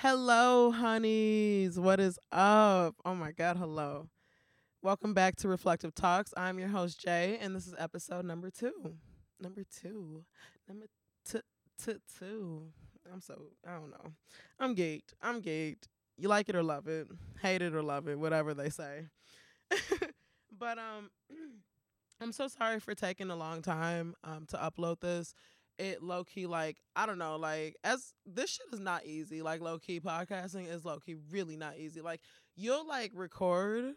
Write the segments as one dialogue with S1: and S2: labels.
S1: Hello, honeys. What is up? Oh my God, hello. Welcome back to Reflective Talks. I'm your host, Jay, and this is episode number two. Number two. Number t- t- two. I'm so, I don't know. I'm geeked. I'm geeked. You like it or love it, hate it or love it, whatever they say. but um, I'm so sorry for taking a long time um to upload this it low key like I don't know like as this shit is not easy like low key podcasting is low key really not easy like you'll like record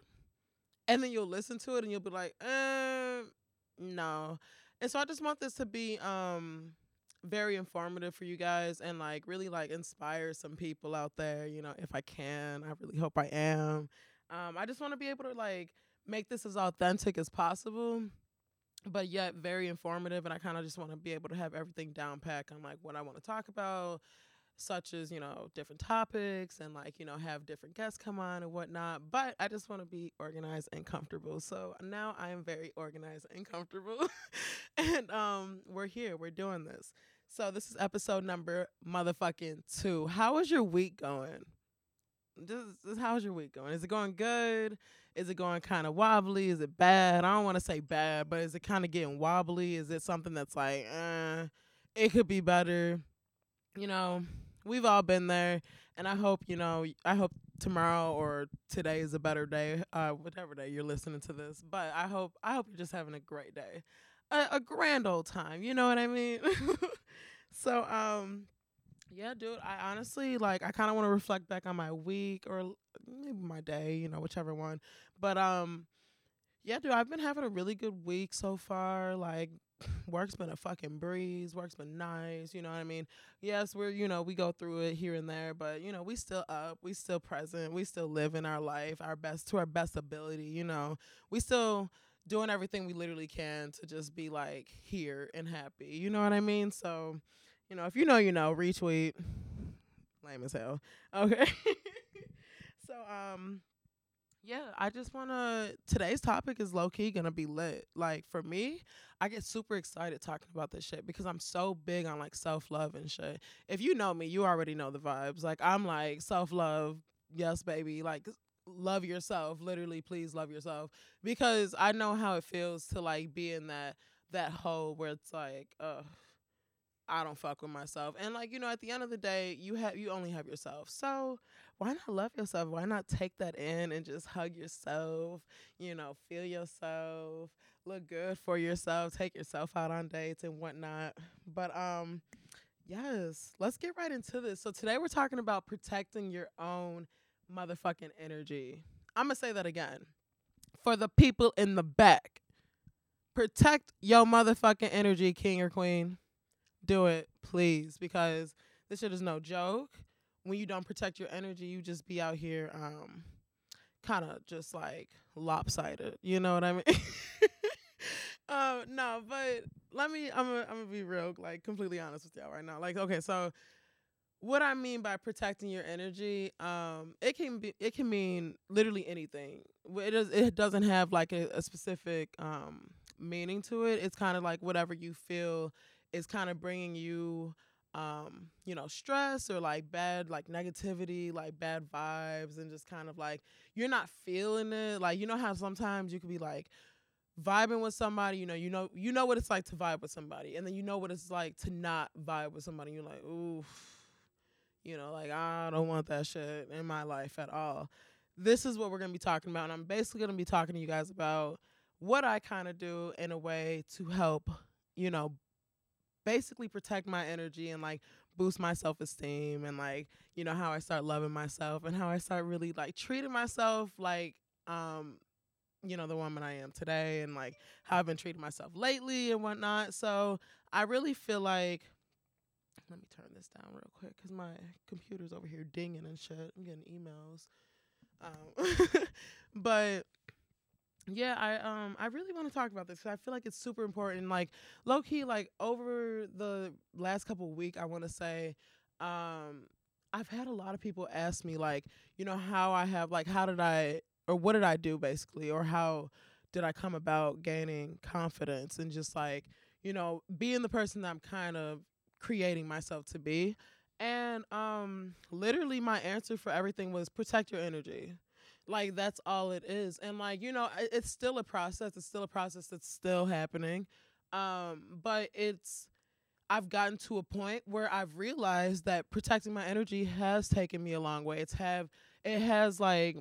S1: and then you'll listen to it and you'll be like um no and so I just want this to be um very informative for you guys and like really like inspire some people out there you know if I can I really hope I am um I just want to be able to like make this as authentic as possible but yet very informative and i kind of just want to be able to have everything down pack on like what i want to talk about such as you know different topics and like you know have different guests come on and whatnot but i just want to be organized and comfortable. So now i am very organized and comfortable and um we're here we're doing this. So this is episode number motherfucking two. How is your week going? This, this how's your week going? Is it going good is it going kind of wobbly? Is it bad? I don't want to say bad, but is it kind of getting wobbly? Is it something that's like, eh, it could be better? You know, we've all been there, and I hope you know. I hope tomorrow or today is a better day, uh, whatever day you're listening to this. But I hope I hope you're just having a great day, a, a grand old time. You know what I mean? so um, yeah, dude. I honestly like. I kind of want to reflect back on my week or maybe my day, you know, whichever one. But um, yeah, dude. I've been having a really good week so far. Like, work's been a fucking breeze. Work's been nice. You know what I mean? Yes, we're you know we go through it here and there, but you know we still up. We still present. We still living our life our best to our best ability. You know, we still doing everything we literally can to just be like here and happy. You know what I mean? So you know, if you know, you know, retweet. Lame as hell. Okay. so um yeah, I just wanna today's topic is low key gonna be lit. Like for me, I get super excited talking about this shit because I'm so big on like self love and shit. If you know me, you already know the vibes. Like I'm like self love, yes, baby. Like love yourself. Literally, please love yourself. Because I know how it feels to like be in that that hole where it's like, uh I don't fuck with myself. And like, you know, at the end of the day, you have you only have yourself. So why not love yourself? Why not take that in and just hug yourself, you know, feel yourself, look good for yourself, take yourself out on dates and whatnot. But um, yes, let's get right into this. So today we're talking about protecting your own motherfucking energy. I'm gonna say that again. For the people in the back. Protect your motherfucking energy, king or queen do it, please, because this shit is no joke. When you don't protect your energy, you just be out here um kind of just like lopsided. You know what I mean? uh, no, but let me I'm gonna, I'm gonna be real like completely honest with y'all right now. Like okay, so what I mean by protecting your energy, um, it can be it can mean literally anything. It does it doesn't have like a, a specific um meaning to it. It's kind of like whatever you feel is kind of bringing you um you know stress or like bad like negativity like bad vibes and just kind of like you're not feeling it. Like you know how sometimes you could be like vibing with somebody you know you know you know what it's like to vibe with somebody and then you know what it's like to not vibe with somebody you're like ooh you know like i don't want that shit in my life at all. This is what we're to be talking about and i'm basically to be talking to you guys about what i kind of do in a way to help you know basically protect my energy and like boost my self esteem and like you know how I start loving myself and how I start really like treating myself like um you know the woman I am today and like how I've been treating myself lately and whatnot. So I really feel like let me turn this down real quick because my computer's over here dinging and shit. I'm getting emails. Um, but yeah, I um I really want to talk about this because I feel like it's super important. Like low key, like over the last couple of week, I want to say, um, I've had a lot of people ask me like, you know, how I have like, how did I or what did I do basically, or how did I come about gaining confidence and just like, you know, being the person that I'm kind of creating myself to be. And um literally my answer for everything was protect your energy. Like that's all it is. And like, you know, it's still a process. It's still a process that's still happening. Um but it's I've gotten to a point where I've realized that protecting my energy has taken me a long way. It's have it has like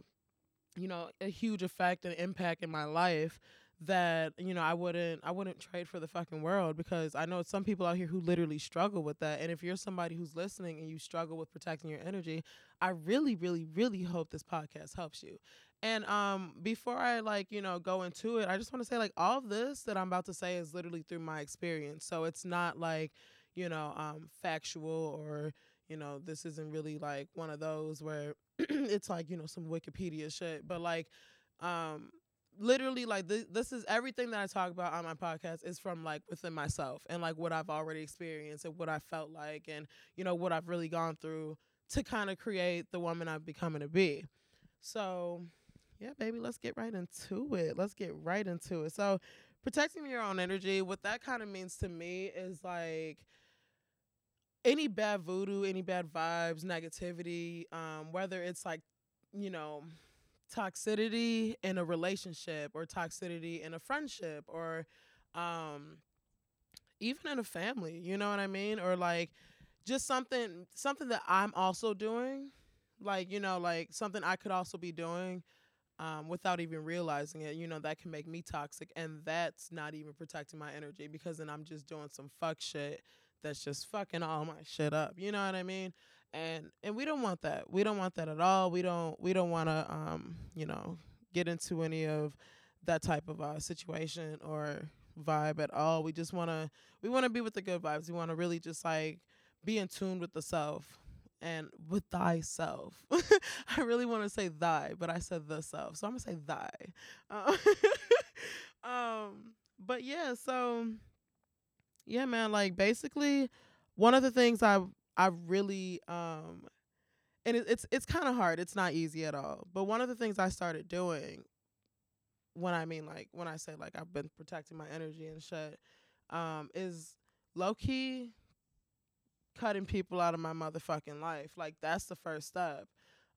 S1: you know a huge effect and impact in my life that you know I wouldn't I wouldn't trade for the fucking world because I know some people out here who literally struggle with that. And if you're somebody who's listening and you struggle with protecting your energy I really really really hope this podcast helps you. And um before I like you know go into it I just want to say like all of this that I'm about to say is literally through my experience. So it's not like you know um factual or you know this isn't really like one of those where it's like you know some Wikipedia shit. But like um literally like th- this is everything that I talk about on my podcast is from like within myself and like what I've already experienced and what I felt like and you know what I've really gone through to kind of create the woman I'm becoming to be. So, yeah, baby, let's get right into it. Let's get right into it. So, protecting your own energy, what that kind of means to me is like any bad voodoo, any bad vibes, negativity, um, whether it's like, you know, toxicity in a relationship or toxicity in a friendship or um even in a family, you know what I mean? Or like just something something that I'm also doing, like, you know, like something I could also be doing um, without even realizing it, you know, that can make me toxic. And that's not even protecting my energy because then I'm just doing some fuck shit that's just fucking all my shit up. You know what I mean? And and we don't want that. We don't want that at all. We don't we don't want to um you know get into any of that type of uh situation or vibe at all. We just want to we want to be with the good vibes. We want to really just like be in tune with the self and with thyself. I really want to say thy but i said the self so i'm gonna say thy. Uh, um but yeah so yeah man like basically one of the things i I really um and it, it's it's kind of hard. It's not easy at all. But one of the things I started doing when I mean like when I say like I've been protecting my energy and shit um is low key cutting people out of my motherfucking life. Like that's the first step.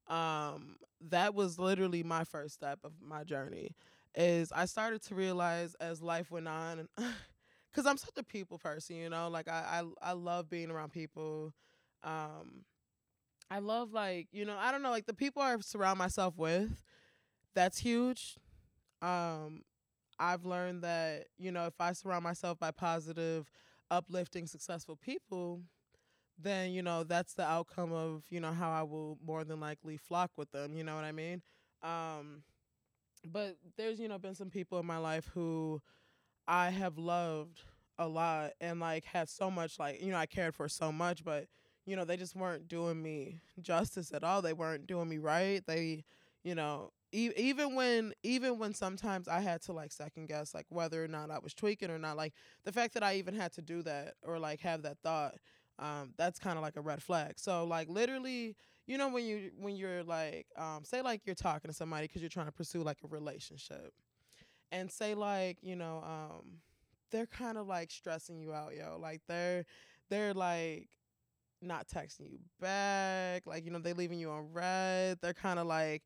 S1: Um that was literally my first step of my journey is I started to realize as life went on cuz I'm such a people person, you know? Like I I I love being around people um I love like, you know, I don't know, like the people I surround myself with, that's huge. Um I've learned that, you know, if I surround myself by positive, uplifting, successful people, then, you know, that's the outcome of, you know, how I will more than likely flock with them, you know what I mean? Um but there's, you know, been some people in my life who I have loved a lot and like had so much like, you know, I cared for so much, but you know, they just weren't doing me justice at all. They weren't doing me right. They, you know, e- even when even when sometimes I had to like second guess like whether or not I was tweaking or not, like the fact that I even had to do that or like have that thought, um, that's kind of like a red flag. So like literally, you know, when you when you're like, um, say like you're talking to somebody because you're trying to pursue like a relationship, and say like you know, um, they're kind of like stressing you out, yo. Like they're they're like not texting you back. Like, you know, they leaving you on read. They're kind of like,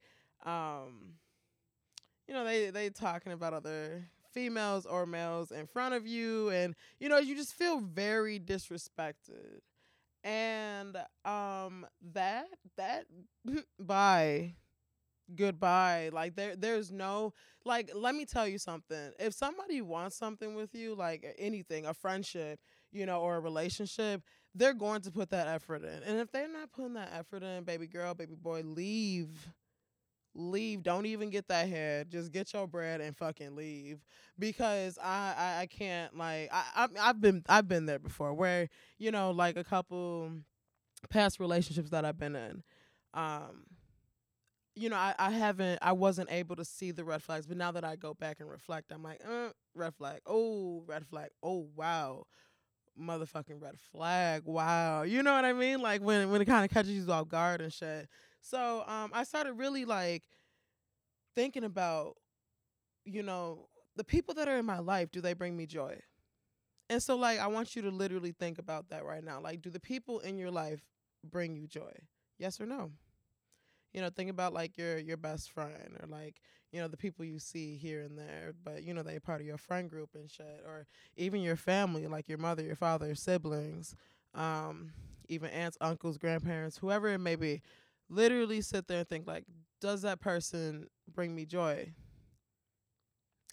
S1: um, you know, they they talking about other females or males in front of you, and you know, you just feel very disrespected. And um, that that bye goodbye like there there's no like let me tell you something if somebody wants something with you like anything a friendship you know or a relationship they're going to put that effort in. And if they're not putting that effort in, baby girl, baby boy, leave. Leave. Don't even get that head. Just get your bread and fucking leave. Because I I, I can't like I, I I've been I've been there before where, you know, like a couple past relationships that I've been in. Um you know, I, I haven't, I wasn't able to see the red flags, but now that I go back and reflect, I'm like, uh, red flag. Oh, red flag. Oh, wow motherfucking red flag. Wow. You know what I mean? Like when when it kind of catches you off guard and shit. So um I started really like thinking about you know, the people that are in my life, do they bring me joy? And so like I want you to literally think about that right now. Like do the people in your life bring you joy? Yes or no? You know, think about like your your best friend or like, you know, the people you see here and there, but you know, they're part of your friend group and shit or even your family, like your mother, your father, siblings, um, even aunts, uncles, grandparents, whoever it may be. Literally sit there and think like, does that person bring me joy?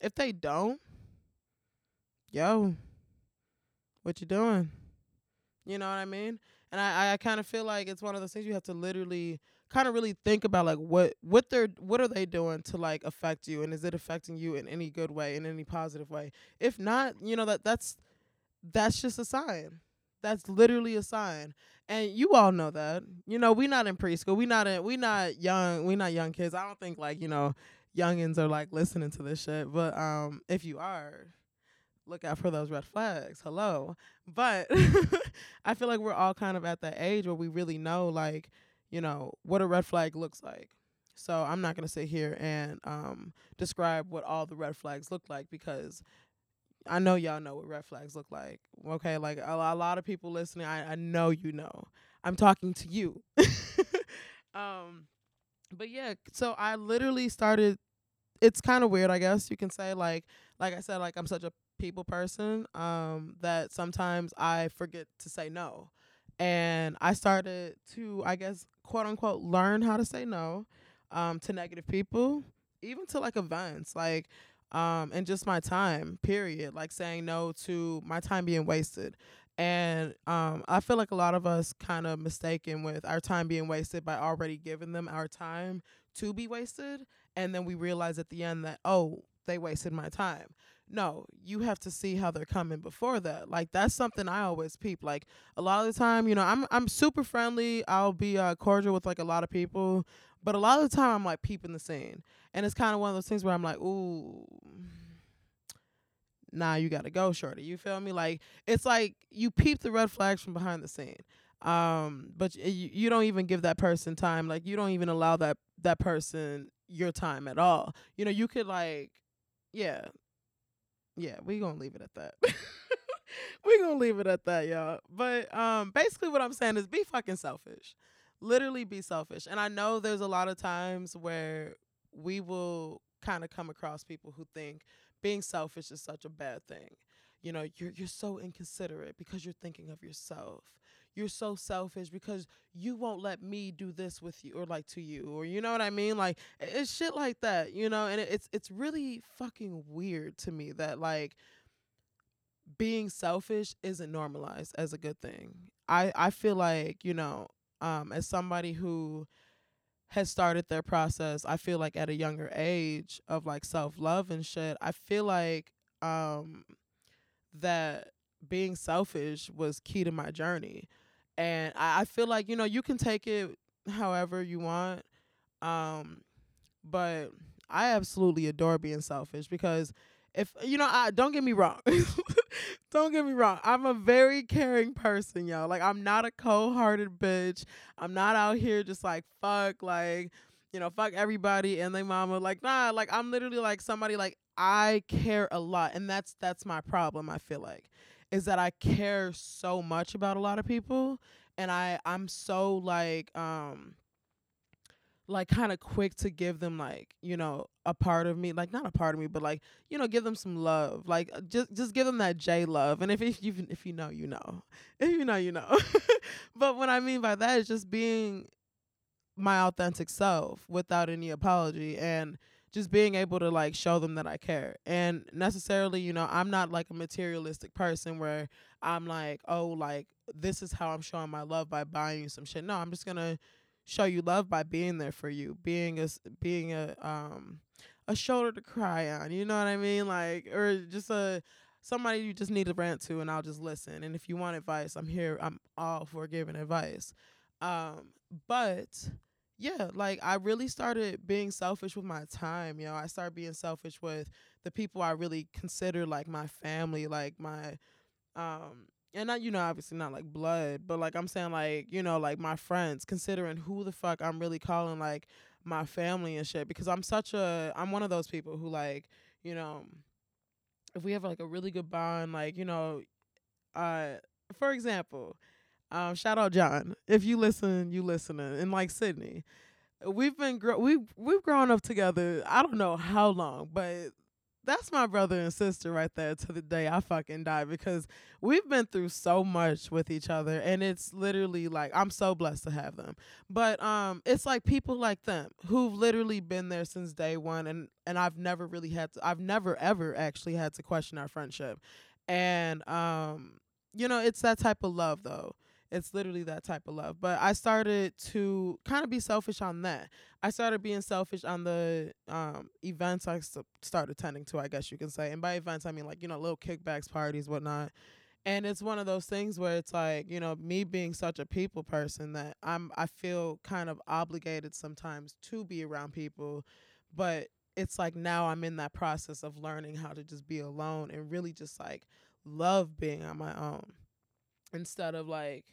S1: If they don't, yo, what you doing? You know what I mean? And I, I kind of feel like it's one of those things you have to literally kind of really think about like what what they're what are they doing to like affect you and is it affecting you in any good way in any positive way? If not you know that that's that's just a sign. That's literally a sign. And you all know that. You know we not in preschool. We not in we not young we not young kids. I don't think like you know youngins are like listening to this shit but um if you are look out for those red flags. Hello. But I feel like we're all kind of at that age where we really know like, you know, what a red flag looks like. So I'm not gonna sit here and um describe what all the red flags look like because I know y'all know what red flags look like. Okay, like a, a lot of people listening, I, I know you know. I'm talking to you. um but yeah, so I literally started it's kind of weird, I guess you can say like like I said like I'm such a people person um, that sometimes I forget to say no. And I started to, I guess, quote unquote, learn how to say no um, to negative people, even to like events, like, um, and just my time, period. Like saying no to my time being wasted. And um, I feel like a lot of us kind of mistaken with our time being wasted by already giving them our time to be wasted. And then we realize at the end that, oh, they wasted my time. No, you have to see how they're coming before that. Like that's something I always peep. Like a lot of the time, you know, I'm I'm super friendly. I'll be uh, cordial with like a lot of people, but a lot of the time I'm like peeping the scene, and it's kind of one of those things where I'm like, ooh. Nah, you gotta go, shorty. You feel me? Like it's like you peep the red flags from behind the scene, um, but you you don't even give that person time. Like you don't even allow that that person your time at all. You know, you could like yeah, yeah, we gonna leave it at that. we gonna leave it at that, y'all. But um, basically, what I'm saying is be fucking selfish. Literally, be selfish. And I know there's a lot of times where we will kind of come across people who think being selfish is such a bad thing. You know, you're you're so inconsiderate because you're thinking of yourself you're so selfish because you won't let me do this with you or like to you or you know what I mean? Like it's shit like that you know? And it's it's really fucking weird to me that like being selfish isn't normalized as a good thing. I I feel like you know um as somebody who has started their process I feel like at a younger age of like self-love and shit I feel like um that being selfish was key to my journey and I, I feel like you know you can take it however you want um but i absolutely adore being selfish because if you know i don't get me wrong don't get me wrong i'm a very caring person y'all like i'm not a cold-hearted bitch i'm not out here just like fuck like you know fuck everybody and they mama like nah like i'm literally like somebody like i care a lot and that's that's my problem i feel like is that I care so much about a lot of people and I I'm so like um like kind of quick to give them like you know a part of me like not a part of me but like you know give them some love like uh, just just give them that j love and if, if you if you know you know if you know you know. But what i mean by that is just being my authentic self without any apology and just being able to like show them that I care. And necessarily, you know, I'm not like a materialistic person where I'm like, oh, like this is how I'm showing my love by buying you some shit. No, I'm just gonna show you love by being there for you, being a being a um a shoulder to cry on. You know what I mean? Like or just a somebody you just need to rant to, and I'll just listen. And if you want advice, I'm here. I'm all for giving advice. Um, but yeah, like I really started being selfish with my time, you know. I started being selfish with the people I really consider like my family, like my um and not you know obviously not like blood, but like I'm saying like, you know, like my friends, considering who the fuck I'm really calling like my family and shit because I'm such a I'm one of those people who like, you know, if we have like a really good bond, like, you know, uh for example, Um, shout out John. If you listen, you listening. And like Sydney, we've been gro- we we've grown up together. I don't know how long, but that's my brother and sister right there to the day I fucking die because we've been through so much with each other and it's literally like I'm so blessed to have them. But um it's like people like them who've literally been there since day 1 and and I've never really had to I've never ever actually had to question our friendship. And um you know, it's that type of love though. It's literally that type of love. But I started to kind of be selfish on that. I started being selfish on the um, events I started attending to, I guess you can say. And by events, I mean like, you know, little kickbacks, parties, whatnot. And it's one of those things where it's like, you know, me being such a people person that I'm I feel kind of obligated sometimes to be around people, but it's like now I'm in that process of learning how to just be alone and really just like love being on my own instead of like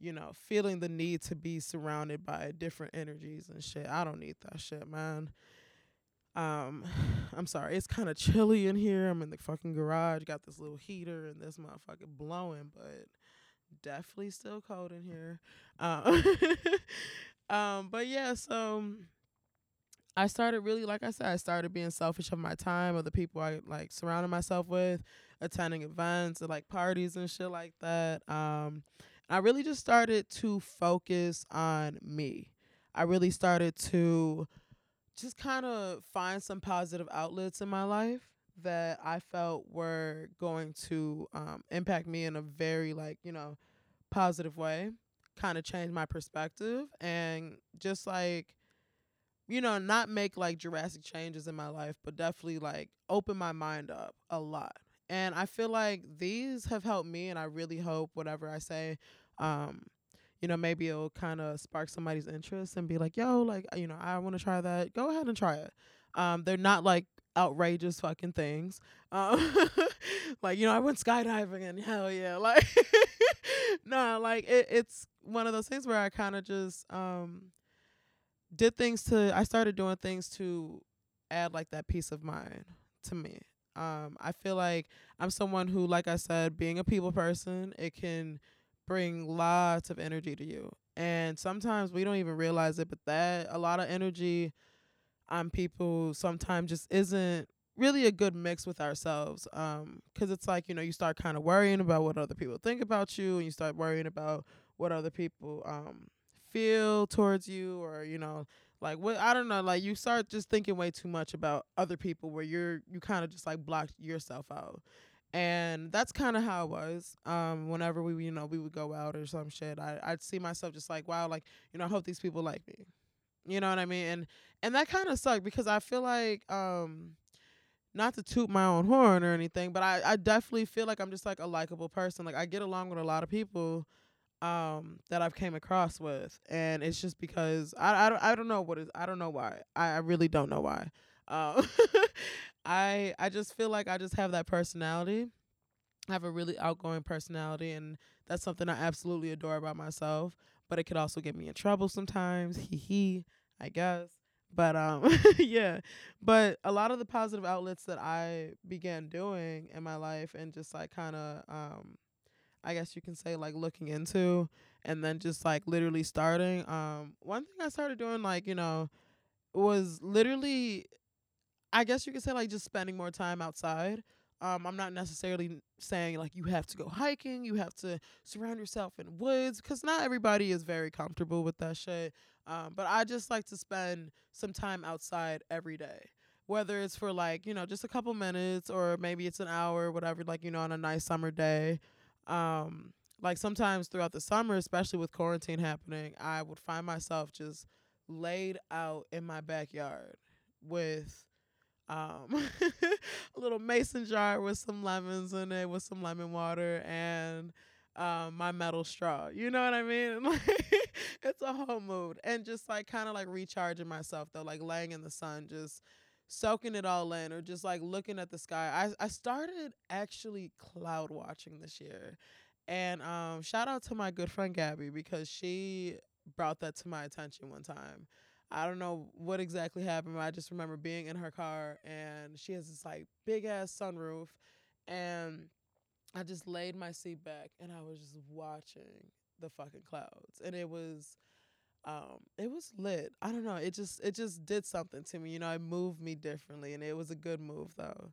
S1: you know, feeling the need to be surrounded by different energies and shit. I don't need that shit, man. Um, I'm sorry, it's kind of chilly in here. I'm in the fucking garage, got this little heater and this motherfucker blowing, but definitely still cold in here. Um, um, but yeah, so I started really, like I said, I started being selfish of my time, of the people I like surrounding myself with, attending events and like parties and shit like that. Um, I really just started to focus on me. I really started to just kind of find some positive outlets in my life that I felt were going to um, impact me in a very like you know positive way, kind of change my perspective and just like you know not make like drastic changes in my life, but definitely like open my mind up a lot. And I feel like these have helped me, and I really hope whatever I say, um, you know, maybe it'll kind of spark somebody's interest and be like, yo, like, you know, I want to try that. Go ahead and try it. Um, they're not like outrageous fucking things. Um, like, you know, I went skydiving and hell yeah. Like, no, like, it, it's one of those things where I kind of just um, did things to, I started doing things to add like that peace of mind to me. Um, I feel like I'm someone who, like I said, being a people person, it can bring lots of energy to you. And sometimes we don't even realize it, but that a lot of energy on people sometimes just isn't really a good mix with ourselves. Um, cause it's like, you know, you start kind of worrying about what other people think about you and you start worrying about what other people um feel towards you or, you know, like what I don't know, like you start just thinking way too much about other people where you're you kind of just like block yourself out. And that's kind of how it was. Um, whenever we, you know, we would go out or some shit, I I'd see myself just like, wow, like you know, I hope these people like me. You know what I mean? And and that kind of sucked because I feel like um not to toot my own horn or anything, but I, I definitely feel like I'm just like a likable person. Like I get along with a lot of people um that I've came across with and it's just because I I don't, I don't know what is I don't know why. I, I really don't know why. Um I I just feel like I just have that personality. I have a really outgoing personality and that's something I absolutely adore about myself, but it could also get me in trouble sometimes. Hee hee, I guess. But um yeah, but a lot of the positive outlets that I began doing in my life and just like kind of um I guess you can say like looking into and then just like literally starting um one thing I started doing like, you know, was literally I guess you could say like just spending more time outside. Um, I'm not necessarily saying like you have to go hiking, you have to surround yourself in woods, because not everybody is very comfortable with that shit. Um, but I just like to spend some time outside every day, whether it's for like you know just a couple minutes or maybe it's an hour, whatever. Like you know on a nice summer day. Um, like sometimes throughout the summer, especially with quarantine happening, I would find myself just laid out in my backyard with um, a little mason jar with some lemons in it, with some lemon water, and um, my metal straw. You know what I mean? Like it's a whole mood, and just like kind of like recharging myself though, like laying in the sun, just soaking it all in, or just like looking at the sky. I I started actually cloud watching this year, and um, shout out to my good friend Gabby because she brought that to my attention one time. I don't know what exactly happened. But I just remember being in her car and she has this like big ass sunroof and I just laid my seat back and I was just watching the fucking clouds, and it was um it was lit. I don't know it just it just did something to me you know it moved me differently and it was a good move though.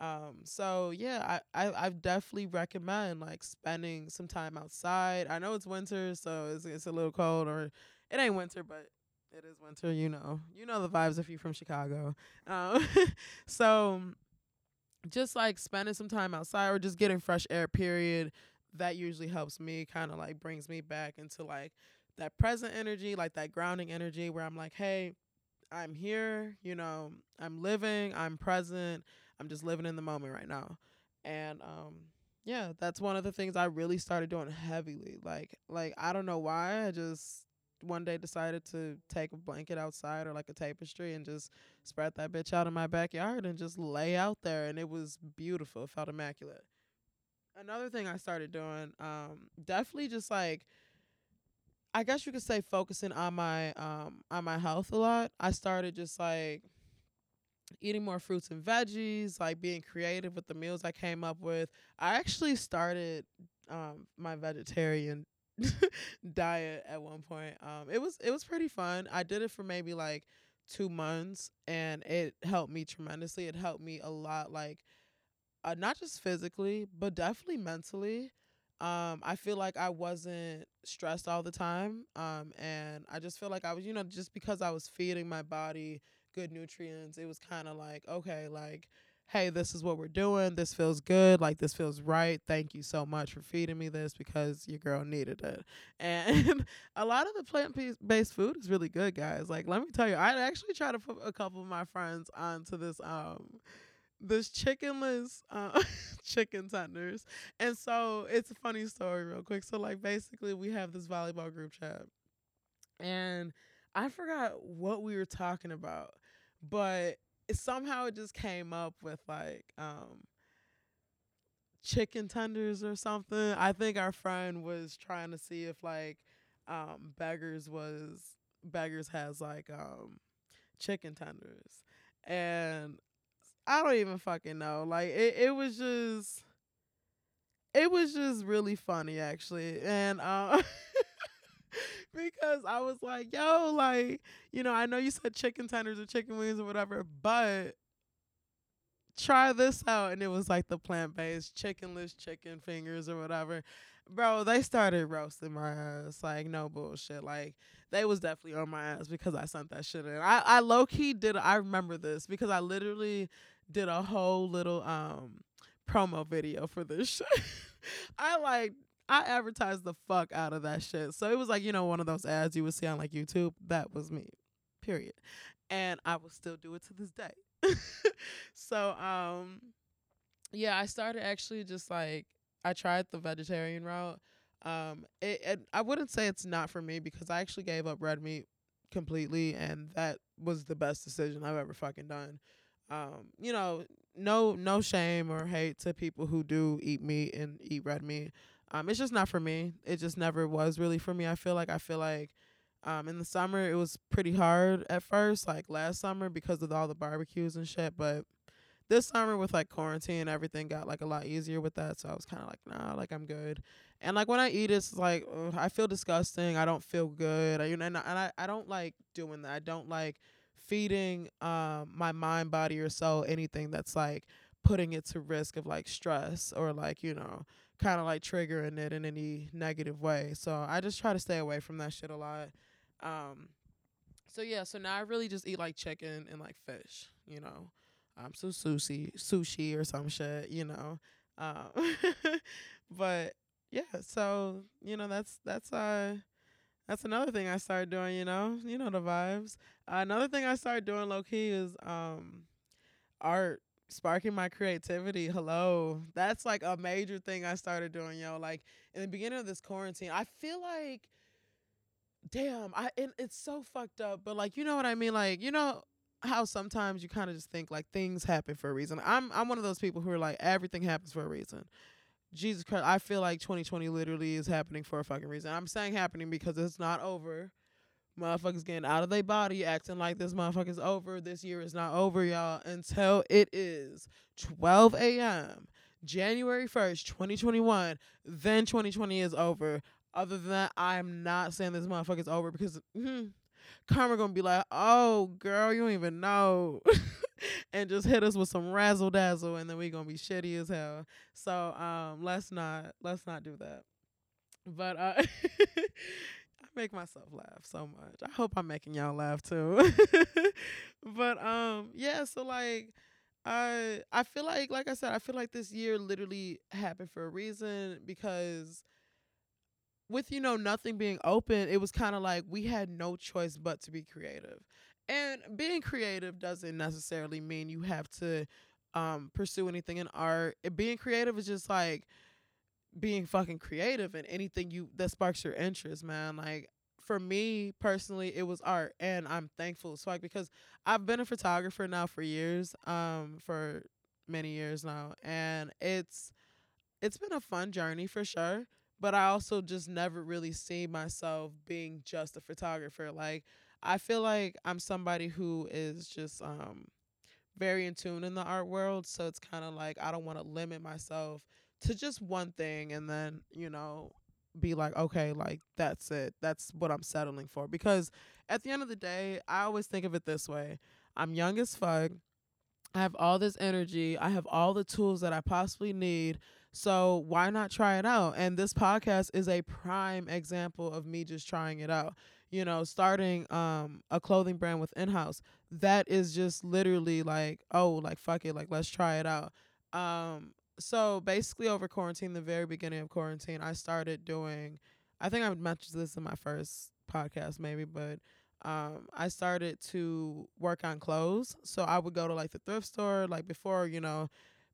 S1: Um so yeah i i, I definitely recommend like spending some time outside. I know it's winter so it's, it's a little cold or it ain't winter but it is winter you know. You know the vibes if you're from chicago. Um so just like spending some time outside or just getting fresh air period that usually helps me kind of like brings me back into like that present energy, like that grounding energy where I'm like, hey, I'm here, you know, I'm living, I'm present, I'm just living in the moment right now. And um yeah, that's one of the things I really started doing heavily. Like like I don't know why, I just one day decided to take a blanket outside or like a tapestry and just spread that bitch out in my backyard and just lay out there and it was beautiful. It felt immaculate. Another thing I started doing, um, definitely just like I guess you could say focusing on my um on my health a lot. I started just like eating more fruits and veggies, like being creative with the meals I came up with. I actually started um my vegetarian diet at one point. Um it was it was pretty fun. I did it for maybe like 2 months and it helped me tremendously. It helped me a lot like uh, not just physically, but definitely mentally. Um, I feel like I wasn't stressed all the time. Um, and I just feel like I was, you know, just because I was feeding my body good nutrients, it was kind of like, okay, like, hey, this is what we're doing. This feels good. Like, this feels right. Thank you so much for feeding me this because your girl needed it. And a lot of the plant based food is really good, guys. Like, let me tell you, I actually try to put a couple of my friends onto this, um, this chickenless uh, chicken tenders. And so it's a funny story, real quick. So, like, basically, we have this volleyball group chat, and I forgot what we were talking about, but somehow it just came up with like um, chicken tenders or something. I think our friend was trying to see if like um, Beggars was Beggars has like um, chicken tenders, and I don't even fucking know. Like it, it was just it was just really funny actually. And uh because I was like, yo, like, you know, I know you said chicken tenders or chicken wings or whatever, but try this out and it was like the plant-based chickenless chicken fingers or whatever bro they started roasting my ass like no bullshit like they was definitely on my ass because i sent that shit in i, I low-key did i remember this because i literally did a whole little um promo video for this shit. I like I advertised the fuck out of that shit. So it was like, you know, one of those ads you would see on like YouTube. That was me. Period. And I will still do it to this day. so um yeah, I started actually just like I tried the vegetarian route. Um it, it I wouldn't say it's not for me because I actually gave up red meat completely and that was the best decision I've ever fucking done um, you know, no no shame or hate to people who do eat meat and eat red meat. Um, it's just not for me. It just never was really for me. I feel like I feel like um in the summer it was pretty hard at first, like last summer because of all the barbecues and shit, but this summer with like quarantine everything got like a lot easier with that so i was kind of like nah like i'm good and like when i eat it's like ugh, i feel disgusting i don't feel good I, you and, and I, I don't like doing that i don't like feeding um my mind, body, or soul anything that's like putting it to risk of like stress or like, you know, kind of like triggering it in any negative way. So I just try to stay away from that shit a lot. Um so yeah, so now I really just eat like chicken and like fish, you know. Um so sushi sushi or some shit, you know. Um but yeah, so you know that's that's uh that's another thing I started doing, you know. You know the vibes. Uh, another thing I started doing low key is um art, sparking my creativity. Hello. That's like a major thing I started doing, yo. Like in the beginning of this quarantine, I feel like damn, I it, it's so fucked up, but like you know what I mean? Like, you know how sometimes you kind of just think like things happen for a reason. I'm I'm one of those people who are like everything happens for a reason. Jesus Christ, I feel like 2020 literally is happening for a fucking reason. I'm saying happening because it's not over. Motherfuckers getting out of their body, acting like this motherfucker's over. This year is not over, y'all, until it is 12 a.m. January 1st, 2021. Then 2020 is over. Other than that, I'm not saying this motherfucker's over because mm, Karma gonna be like, "Oh, girl, you don't even know," and just hit us with some razzle dazzle, and then we gonna be shitty as hell. So, um, let's not let's not do that. But uh, I make myself laugh so much. I hope I'm making y'all laugh too. but um, yeah. So like. I I feel like like I said I feel like this year literally happened for a reason because with you know nothing being open, it was kind of like we had no choice but to be creative. And being creative doesn't necessarily mean you have to um pursue anything in art. Being creative is just like being fucking creative and anything you that sparks your interest, man. Like for me personally, it was art, and I'm thankful. So like because I've been a photographer now for years, um, for many years now, and it's it's been a fun journey for sure but I also just never really see myself being just a photographer. Like I feel like I'm somebody who is just um very in tune in the art world, so it's kind of like I don't want to limit myself to just one thing and then, you know, be like, okay, like that's it. That's what I'm settling for because at the end of the day, I always think of it this way. I'm young as fuck. I have all this energy. I have all the tools that I possibly need so why not try it out? And this podcast is a prime example of me just trying it out. You know, starting um a clothing brand with in-house. That is just literally like, oh, like fuck it, like let's try it out. Um so basically over quarantine, the very beginning of quarantine, I started doing I think I mentioned this in my first podcast maybe, but um I started to work on clothes. So I would go to like the thrift store like before, you know,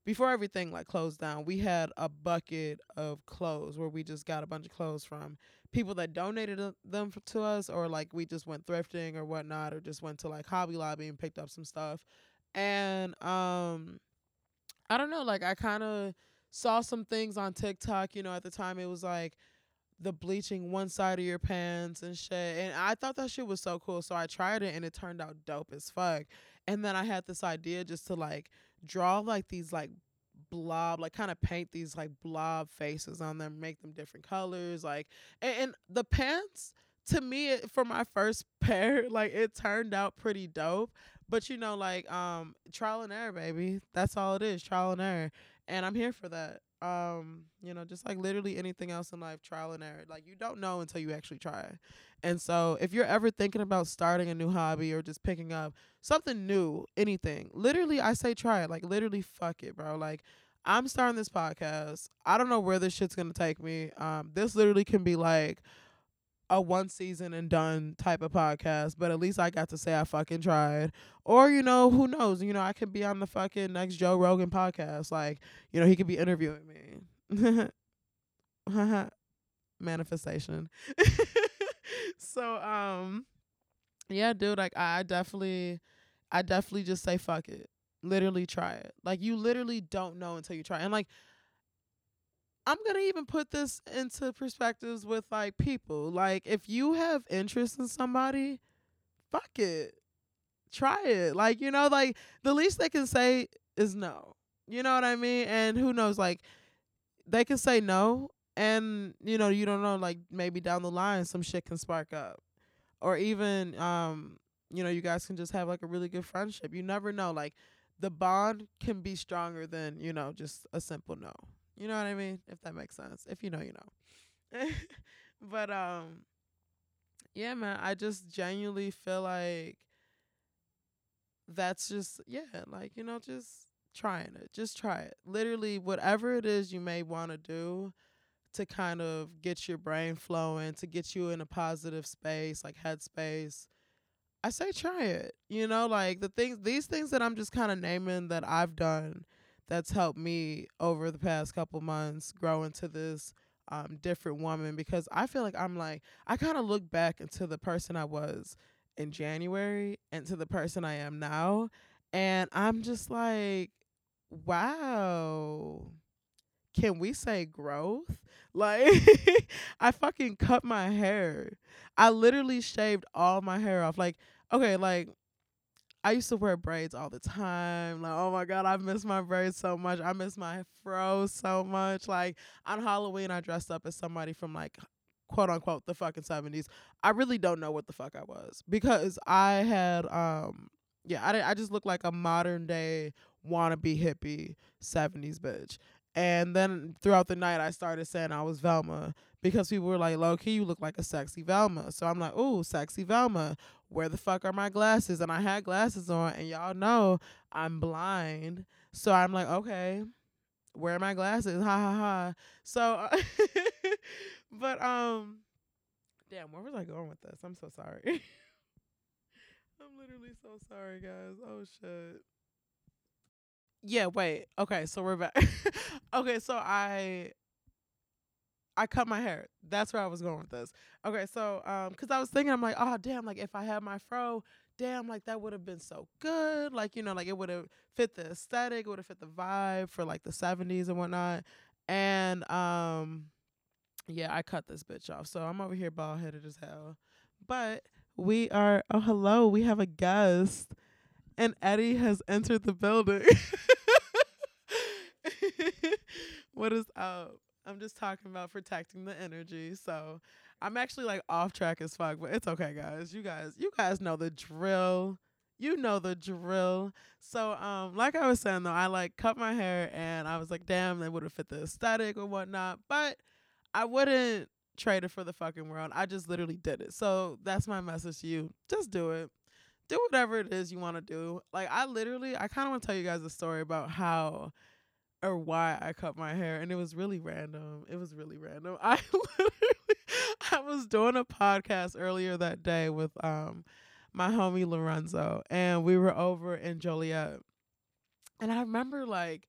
S1: before everything like closed down, we had a bucket of clothes where we just got a bunch of clothes from people that donated them to us, or like we just went thrifting or whatnot, or just went to like Hobby Lobby and picked up some stuff. And um, I don't know, like I kind of saw some things on TikTok. You know, at the time it was like the bleaching one side of your pants and shit. And I thought that shit was so cool. So I tried it and it turned out dope as fuck. And then I had this idea just to like draw like these like blob like kind of paint these like blob faces on them make them different colors like and, and the pants to me for my first pair like it turned out pretty dope but you know like um trial and error baby that's all it is trial and error and i'm here for that um you know just like literally anything else in life trial and error like you don't know until you actually try and so if you're ever thinking about starting a new hobby or just picking up something new, anything, literally I say try it. Like literally fuck it, bro. Like I'm starting this podcast. I don't know where this shit's gonna take me. Um, this literally can be like a one season and done type of podcast, but at least I got to say I fucking tried. Or, you know, who knows? You know, I could be on the fucking next Joe Rogan podcast. Like, you know, he could be interviewing me. Manifestation. so um yeah, dude, like I definitely I definitely just say fuck it. Literally try it. Like you literally don't know until you try. And like I'm to even put this into perspectives with like people. Like if you have interest in somebody, fuck it. Try it. Like, you know, like the least they can say is no. You know what I mean? And who knows like they can say no and you know, you don't know like maybe down the line some shit can spark up. Or even um you know, you guys can just have like a really good friendship. You never know. Like the bond can be stronger than, you know, just a simple no. You know what I mean? If that makes sense. If you know, you know. but um yeah, man, I just genuinely feel like that's just yeah, like, you know, just trying it. Just try it. Literally whatever it is you may want to do to kind of get your brain flowing, to get you in a positive space, like headspace I say try it. You know, like the things these things that I'm just kind of naming that I've done that's helped me over the past couple months grow into this um different woman because I feel like I'm like I kind of look back into the person I was in January and to the person I am now and I'm just like wow can we say growth? Like I fucking cut my hair. I literally shaved all my hair off. Like okay, like I used to wear braids all the time. Like, oh my god, I miss my braids so much. I miss my fro so much. Like on Halloween, I dressed up as somebody from like quote unquote the fucking 70s. I really don't know what the fuck I was because I had um yeah, I I just look like a modern day wannabe hippie 70s bitch. And then throughout the night I started saying I was Velma because people were like, "Low key, you look like a sexy Velma." So I'm like, "Ooh, sexy Velma. Where the fuck are my glasses?" And I had glasses on, and y'all know I'm blind. So I'm like, "Okay, where are my glasses?" Ha ha ha. So but um damn, where was I going with this? I'm so sorry. I'm literally so sorry, guys. Oh shit. Yeah, wait. Okay, so we're back. okay, so I I cut my hair. That's where I was going with this. Okay, so um cuz I was thinking I'm like, "Oh, damn, like if I had my fro, damn, like that would have been so good. Like, you know, like it would have fit the aesthetic, it would have fit the vibe for like the 70s and whatnot." And um yeah, I cut this bitch off. So I'm over here bald headed as hell. But we are oh hello, we have a guest. And Eddie has entered the building. what is up? I'm just talking about protecting the energy. So I'm actually like off track as fuck, but it's okay, guys. You guys, you guys know the drill. You know the drill. So, um, like I was saying though, I like cut my hair and I was like, damn, they would have fit the aesthetic or whatnot. But I wouldn't trade it for the fucking world. I just literally did it. So that's my message to you. Just do it. Do whatever it is you want to do. Like I literally, I kind of want to tell you guys a story about how or why I cut my hair, and it was really random. It was really random. I literally, I was doing a podcast earlier that day with um my homie Lorenzo, and we were over in Joliet, and I remember like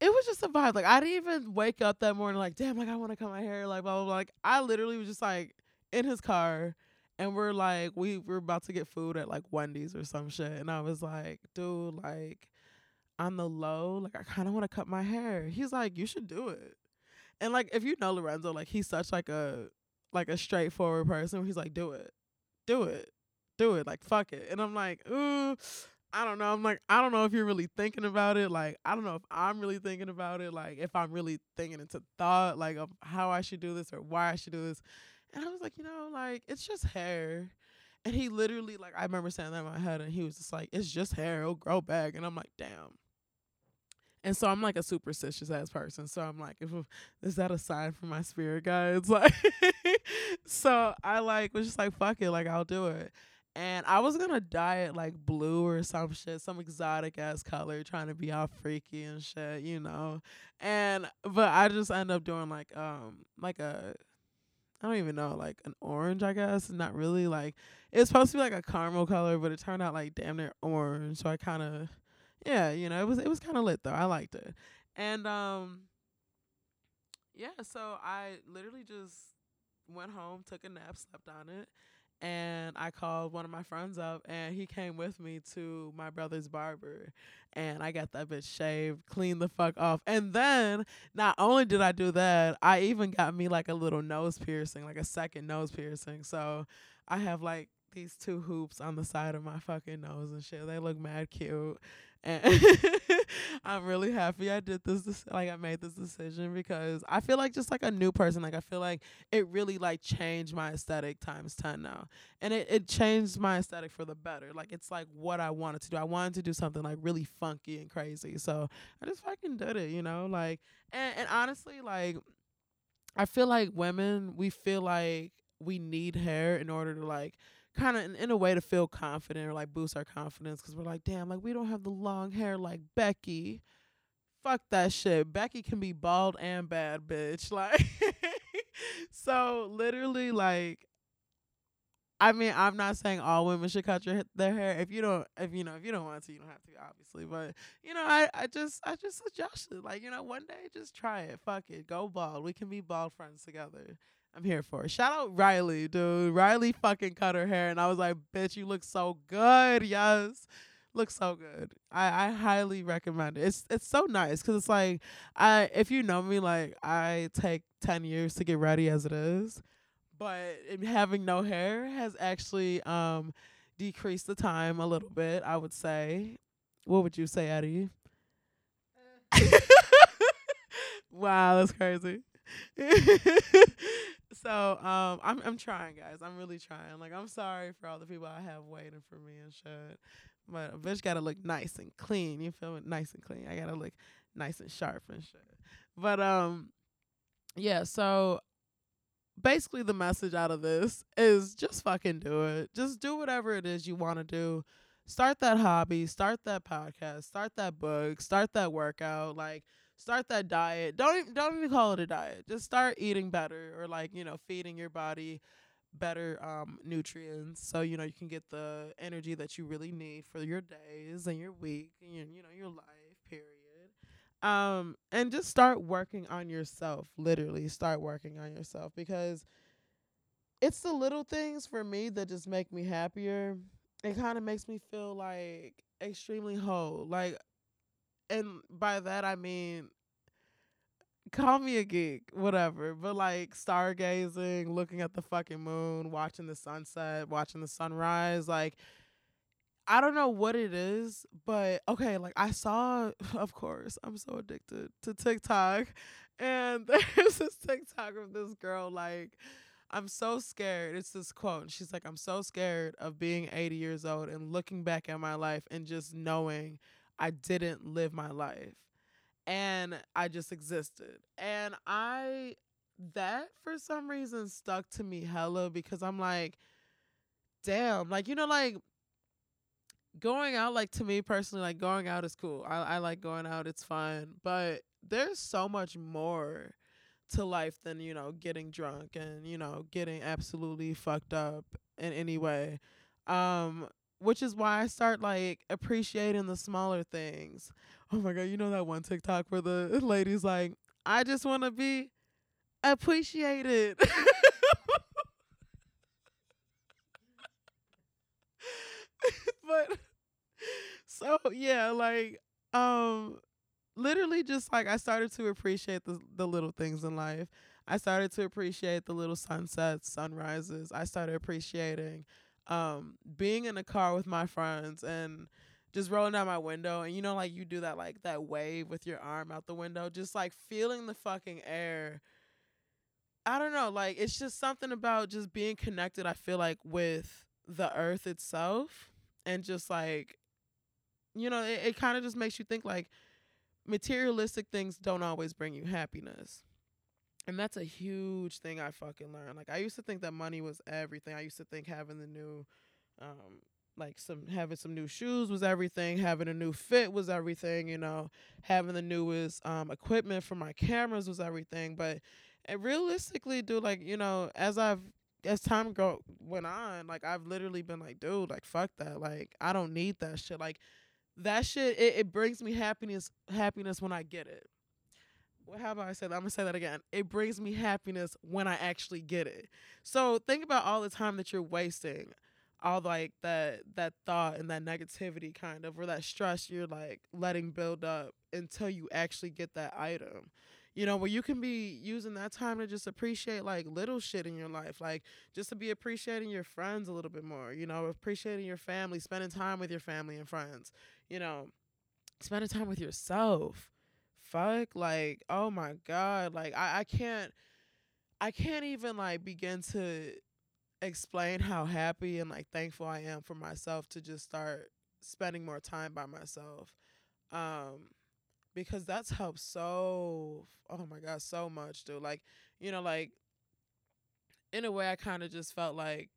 S1: it was just a vibe. Like I didn't even wake up that morning like, damn, like I want to cut my hair, like blah blah blah. Like I literally was just like in his car and we're like we were about to get food at like Wendy's or some shit. And I was like, dude, like on the low, like I kinda wanna cut my hair. He's like, You should do it. And like if you know Lorenzo, like he's such like a like a straightforward person. He's like, Do it. Do it. Do it. Like fuck it. And I'm like, ooh, I don't know. I'm like, I don't know if you're really thinking about it. Like, I don't know if I'm really thinking about it. Like, if I'm really thinking into thought, like, of how I should do this or why I should do this. And I was like, you know, like, it's just hair. And he literally, like, I remember saying that in my head, and he was just like, it's just hair. It'll grow back. And I'm like, damn. And so I'm like a superstitious ass person. So I'm like, if is that a sign from my spirit guides? Like, so I like was just like, fuck it, like I'll do it and I was gonna dye it like blue or some shit, some exotic ass color, trying to be all freaky and shit, you know. And but I just end up doing like um like a I don't even know, like an orange, I guess. Not really like it's supposed to be like a caramel color, but it turned out like damn near orange. So I kind of yeah, you know, it was it was kind of lit though. I liked it. And um yeah, so I literally just went home, took a nap, slept on it, and I called one of my friends up and he came with me to my brother's barber and I got that bitch shaved, cleaned the fuck off. And then not only did I do that, I even got me like a little nose piercing, like a second nose piercing. So I have like these two hoops on the side of my fucking nose and shit. They look mad cute. And I'm really happy I did this, like I made this decision because I feel like just like a new person, like I feel like it really like changed my aesthetic times 10 now. And it, it changed my aesthetic for the better. Like it's like what I wanted to do. I wanted to do something like really funky and crazy. So I just fucking did it, you know? Like and, and honestly, like I feel like women, we feel like we need hair in order to like kind of in, in, a way to feel confident or like boost our confidence because we're like, damn, like we don't have the long hair like Becky. Fuck that shit. Becky can be bald and bad, bitch. Like, so literally, like, I mean, I'm not saying all women should cut your their hair. If you don't, if you know, if you don't want to, you don't have to, obviously. But you know, I, I just, I just suggest it. Like, you know, one day just try it. Fuck it, go bald. We can be bald friends together. I'm here for it. Shout out Riley, dude. Riley fucking cut her hair, and I was like, bitch, you look so good. Yes. Looks so good. I, I highly recommend it. It's it's so nice because it's like I if you know me like I take ten years to get ready as it is, but having no hair has actually um decreased the time a little bit. I would say. What would you say, Eddie? wow, that's crazy. so um, I'm I'm trying, guys. I'm really trying. Like I'm sorry for all the people I have waiting for me and shit. But a bitch gotta look nice and clean. You feel me? Nice and clean. I gotta look nice and sharp and shit. But um, yeah. So basically, the message out of this is just fucking do it. Just do whatever it is you want to do. Start that hobby. Start that podcast. Start that book. Start that workout. Like start that diet. Don't even, don't even call it a diet. Just start eating better or like, you know, feeding your body better um nutrients so you know you can get the energy that you really need for your days and your week and your, you know your life period um and just start working on yourself literally start working on yourself because it's the little things for me that just make me happier it kind of makes me feel like extremely whole like and by that I mean call me a geek, whatever. But like stargazing, looking at the fucking moon, watching the sunset, watching the sunrise, like I don't know what it is, but okay, like I saw of course, I'm so addicted to TikTok. And there's this TikTok of this girl like I'm so scared. It's this quote. And She's like, I'm so scared of being 80 years old and looking back at my life and just knowing I didn't live my life and I just existed. And I that for some reason stuck to me hella because I'm like, damn, like you know, like going out, like to me personally, like going out is cool. I I like going out, it's fun. But there's so much more to life than, you know, getting drunk and, you know, getting absolutely fucked up in any way. Um, which is why I start like appreciating the smaller things. Oh my god, you know that one TikTok where the lady's like, I just want to be appreciated. but so yeah, like um literally just like I started to appreciate the the little things in life. I started to appreciate the little sunsets, sunrises. I started appreciating um being in a car with my friends and just rolling down my window and you know like you do that like that wave with your arm out the window just like feeling the fucking air. I don't know like it's just something about just being connected i feel like with the earth itself and just like you know it, it kind of just makes you think like materialistic things don't always bring you happiness and that's a huge thing I fucking learned. Like I used to think that money was everything. I used to think having the new um like some having some new shoes was everything, having a new fit was everything, you know, having the newest um equipment for my cameras was everything, but and realistically, dude, like, you know, as I've as time go went on, like I've literally been like, dude, like fuck that. Like I don't need that shit. Like that shit it, it brings me happiness happiness when I get it how about I say that? I'm gonna say that again. It brings me happiness when I actually get it. So think about all the time that you're wasting, all like that that thought and that negativity kind of or that stress you're like letting build up until you actually get that item. You know, where you can be using that time to just appreciate like little shit in your life, like just to be appreciating your friends a little bit more, you know, appreciating your family, spending time with your family and friends, you know, spending time with yourself fuck? Like, oh my God. Like I, I can't I can't even like begin to explain how happy and like thankful I am for myself to just start spending more time by myself. Um because that's helped so oh my god so much dude like you know like in a way I kind of just felt like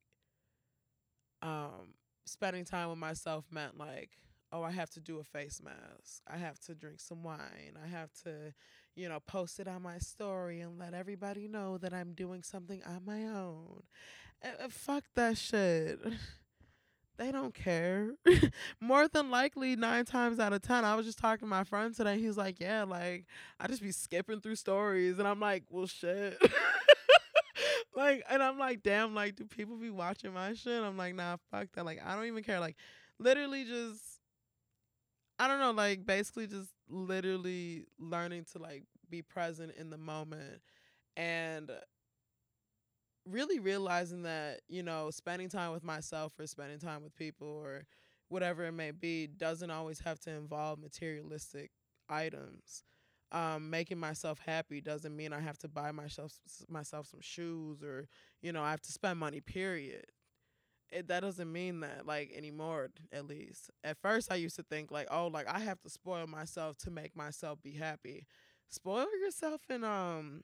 S1: um spending time with myself meant like oh, I have to do a face mask. I have to drink some wine. I have to, you know, post it on my story and let everybody know that I'm doing something on my own. Uh, fuck that shit. They don't care. More than likely, nine times out of ten, I was just talking to my friend today. He's like, "Yeah, like I just be skipping through stories," and I'm like, "Well, shit." like, and I'm like, "Damn, like, do people be watching my shit?" I'm like, "Nah, fuck that. Like, I don't even care. Like, literally, just I don't know, like basically just literally learning to like be present in the moment and really realizing that, you know, spending time with myself or spending time with people or whatever it may be doesn't always have to involve materialistic items. um, making myself happy doesn't mean I have to buy myself myself some shoes or you know I have to spend money. Period. It, that doesn't mean that like anymore. At least at first, I used to think like, oh, like I have to spoil myself to make myself be happy. Spoil yourself in um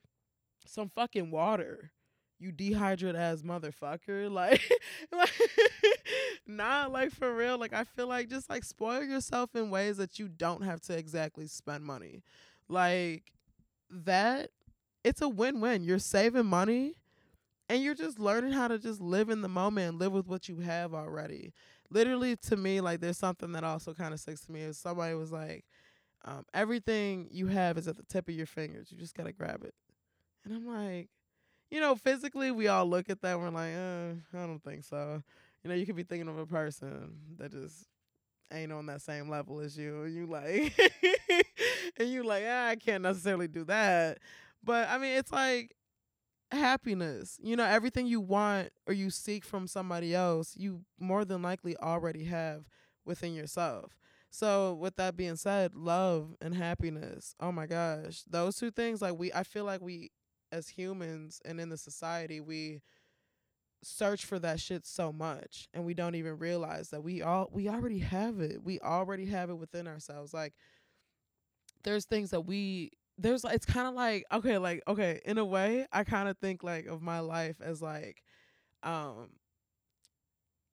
S1: some fucking water. You dehydrate as motherfucker. Like, like not like for real. Like I feel like just like spoil yourself in ways that you don't have to exactly spend money. Like that it's a win-win. You're saving money and you're just learning how to just live in the moment and live with what you have already. Literally to me like there's something that also kind of sticks to me is somebody was like um, everything you have is at the tip of your fingers. You just got to grab it. And I'm like, you know, physically we all look at that and we're like, uh, I don't think so. You know, you could be thinking of a person that just ain't on that same level as you. And you like and you like, ah, I can't necessarily do that. But I mean, it's like happiness. You know, everything you want or you seek from somebody else, you more than likely already have within yourself. So with that being said, love and happiness. Oh my gosh. Those two things like we I feel like we as humans and in the society we search for that shit so much and we don't even realize that we all we already have it. We already have it within ourselves. Like there's things that we there's it's kind of like okay like okay in a way i kind of think like of my life as like um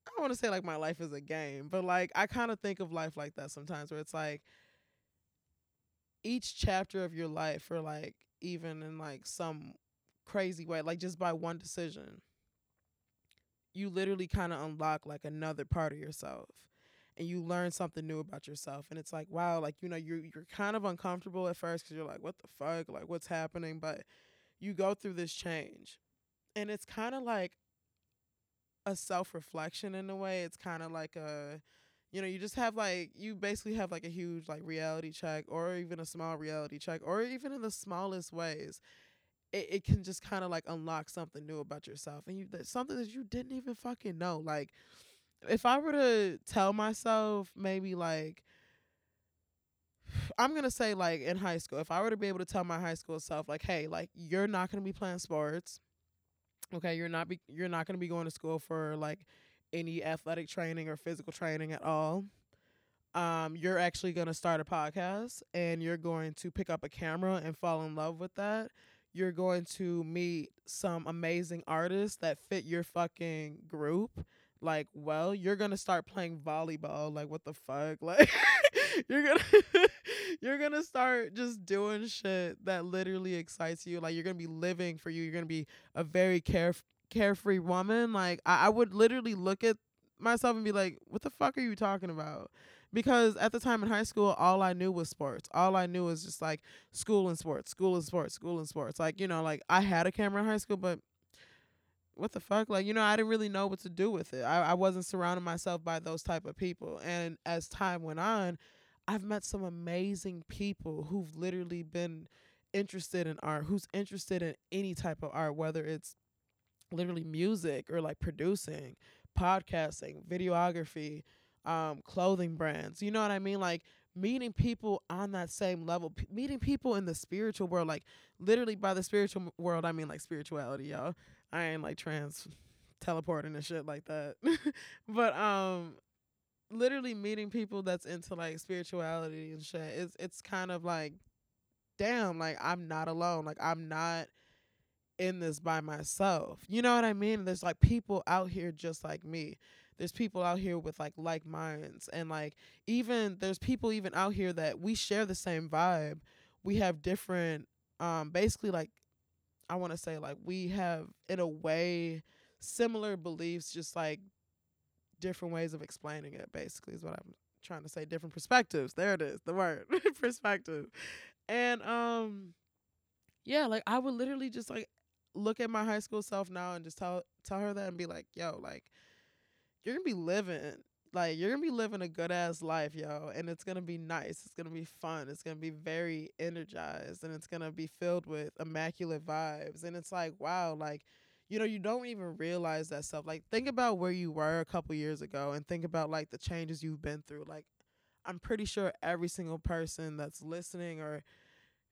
S1: i don't want to say like my life is a game but like i kind of think of life like that sometimes where it's like each chapter of your life or like even in like some crazy way like just by one decision you literally kind of unlock like another part of yourself and you learn something new about yourself and it's like wow like you know you're you're kind of uncomfortable at first cuz you're like what the fuck? Like what's happening? But you go through this change and it's kind of like a self-reflection in a way. It's kind of like a you know you just have like you basically have like a huge like reality check or even a small reality check or even in the smallest ways. It, it can just kind of like unlock something new about yourself and you that something that you didn't even fucking know like if I were to tell myself maybe like I'm gonna say like in high school, if I were to be able to tell my high school self like, hey, like you're not gonna be playing sports. Okay, you're not be you're not gonna be going to school for like any athletic training or physical training at all. Um, you're actually gonna start a podcast and you're going to pick up a camera and fall in love with that. You're going to meet some amazing artists that fit your fucking group like, well, you're gonna start playing volleyball. Like, what the fuck? Like, you're gonna you're gonna start just doing shit that literally excites you. Like, you're gonna be living for you. You're gonna be a very care carefree woman. Like, I, I would literally look at myself and be like, what the fuck are you talking about? Because at the time in high school, all I knew was sports. All I knew was just like school and sports, school and sports, school and sports. Like, you know, like I had a camera in high school, but what the fuck? Like you know i didn't really know what to do with it. I, I wasn't surrounding myself by those type of people. And as time went on i've met some amazing people who've literally been interested in art who's interested in any type of art whether it's literally music or like producing podcasting videography um clothing brands. You know what i mean? Like meeting people on that same level p- meeting people in the spiritual world like literally by the spiritual world i mean like spirituality y'all I ain't like trans teleporting and shit like that. but um literally meeting people that's into like spirituality and shit, it's it's kind of like damn, like I'm not alone. Like I'm not in this by myself. You know what I mean? There's like people out here just like me. There's people out here with like like minds and like even there's people even out here that we share the same vibe. We have different um basically like I want to say like we have in a way similar beliefs, just like different ways of explaining it. Basically, is what I'm trying to say. Different perspectives. There it is, the word perspective. And um, yeah, like I would literally just like look at my high school self now and just tell tell her that and be like, yo, like you're gonna be living like you're gonna be living a good ass life, yo, and it's gonna be nice. It's gonna be fun. It's gonna be very energized, and it's gonna be filled with immaculate vibes. And it's like, wow, like you know, you don't even realize that stuff. Like think about where you were a couple years ago, and think about like the changes you've been through. Like I'm pretty sure every single person that's listening or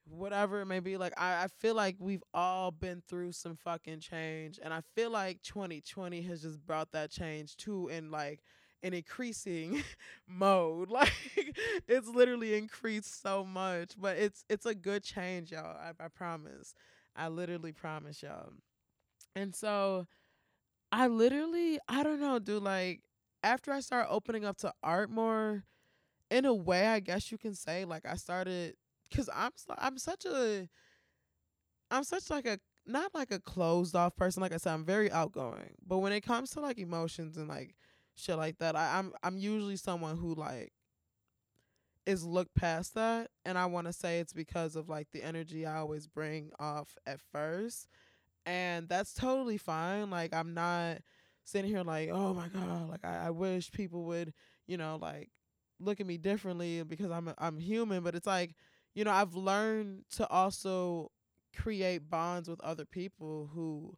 S1: whatever it may be. Like I, I feel like we've all been through some fucking change and I feel like 2020 has just brought that change too and like an increasing mode. Like it's literally increased so much. But it's it's a good change, y'all. I, I promise. I literally promise y'all. And so I literally I don't know, dude, like after I start opening up to art more, in a way, I guess you can say like I started because I'm I'm such a I'm such like a not like a closed off person. Like I said, I'm very outgoing, but when it comes to like emotions and like shit like that, I, I'm I'm usually someone who like is looked past that, and I want to say it's because of like the energy I always bring off at first, and that's totally fine. Like I'm not sitting here like, oh my god, like I, I wish people would, you know, like look at me differently because I'm I'm human, but it's like, you know, I've learned to also create bonds with other people who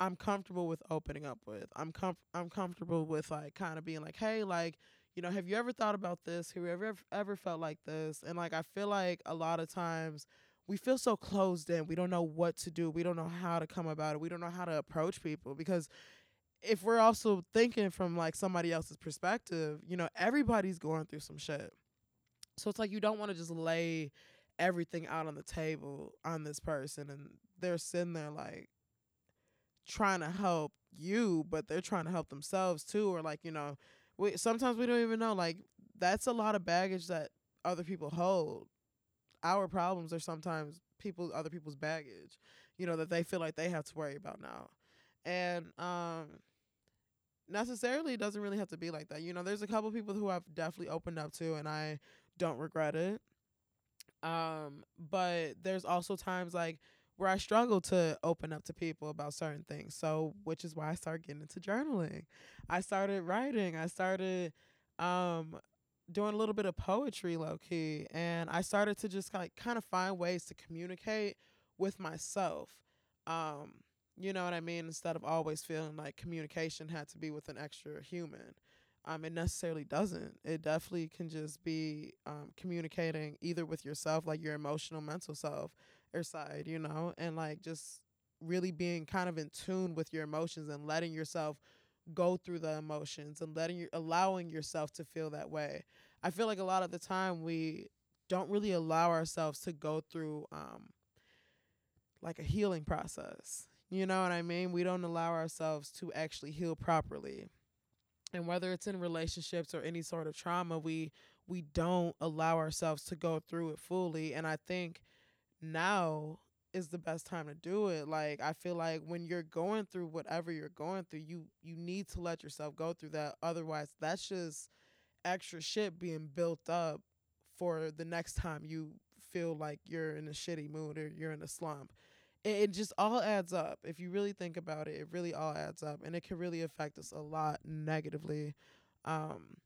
S1: I'm comfortable with opening up with. I'm com- I'm comfortable with like kind of being like, "Hey, like, you know, have you ever thought about this? Have you ever ever felt like this?" And like I feel like a lot of times we feel so closed in. We don't know what to do. We don't know how to come about it. We don't know how to approach people because if we're also thinking from like somebody else's perspective, you know, everybody's going through some shit. So it's like you don't want to just lay everything out on the table on this person and they're sitting there like trying to help you, but they're trying to help themselves too or like, you know, we sometimes we don't even know like that's a lot of baggage that other people hold. Our problems are sometimes people other people's baggage, you know, that they feel like they have to worry about now. And um necessarily it doesn't really have to be like that. You know, there's a couple people who I've definitely opened up to and I don't regret it. Um, but there's also times like where I struggle to open up to people about certain things. So, which is why I started getting into journaling. I started writing. I started um doing a little bit of poetry low key and I started to just like kind of find ways to communicate with myself. Um you know what I mean? Instead of always feeling like communication had to be with an extra human. Um, it necessarily doesn't. It definitely can just be um, communicating either with yourself, like your emotional, mental self or side, you know, and like just really being kind of in tune with your emotions and letting yourself go through the emotions and letting you allowing yourself to feel that way. I feel like a lot of the time we don't really allow ourselves to go through um like a healing process. You know what I mean? We don't allow ourselves to actually heal properly. And whether it's in relationships or any sort of trauma, we we don't allow ourselves to go through it fully. And I think now is the best time to do it. Like I feel like when you're going through whatever you're going through, you you need to let yourself go through that. Otherwise, that's just extra shit being built up for the next time you feel like you're in a shitty mood or you're in a slump it, it just all adds up. If you really think about it, it really all adds up, and it can really affect us a lot negatively. Um,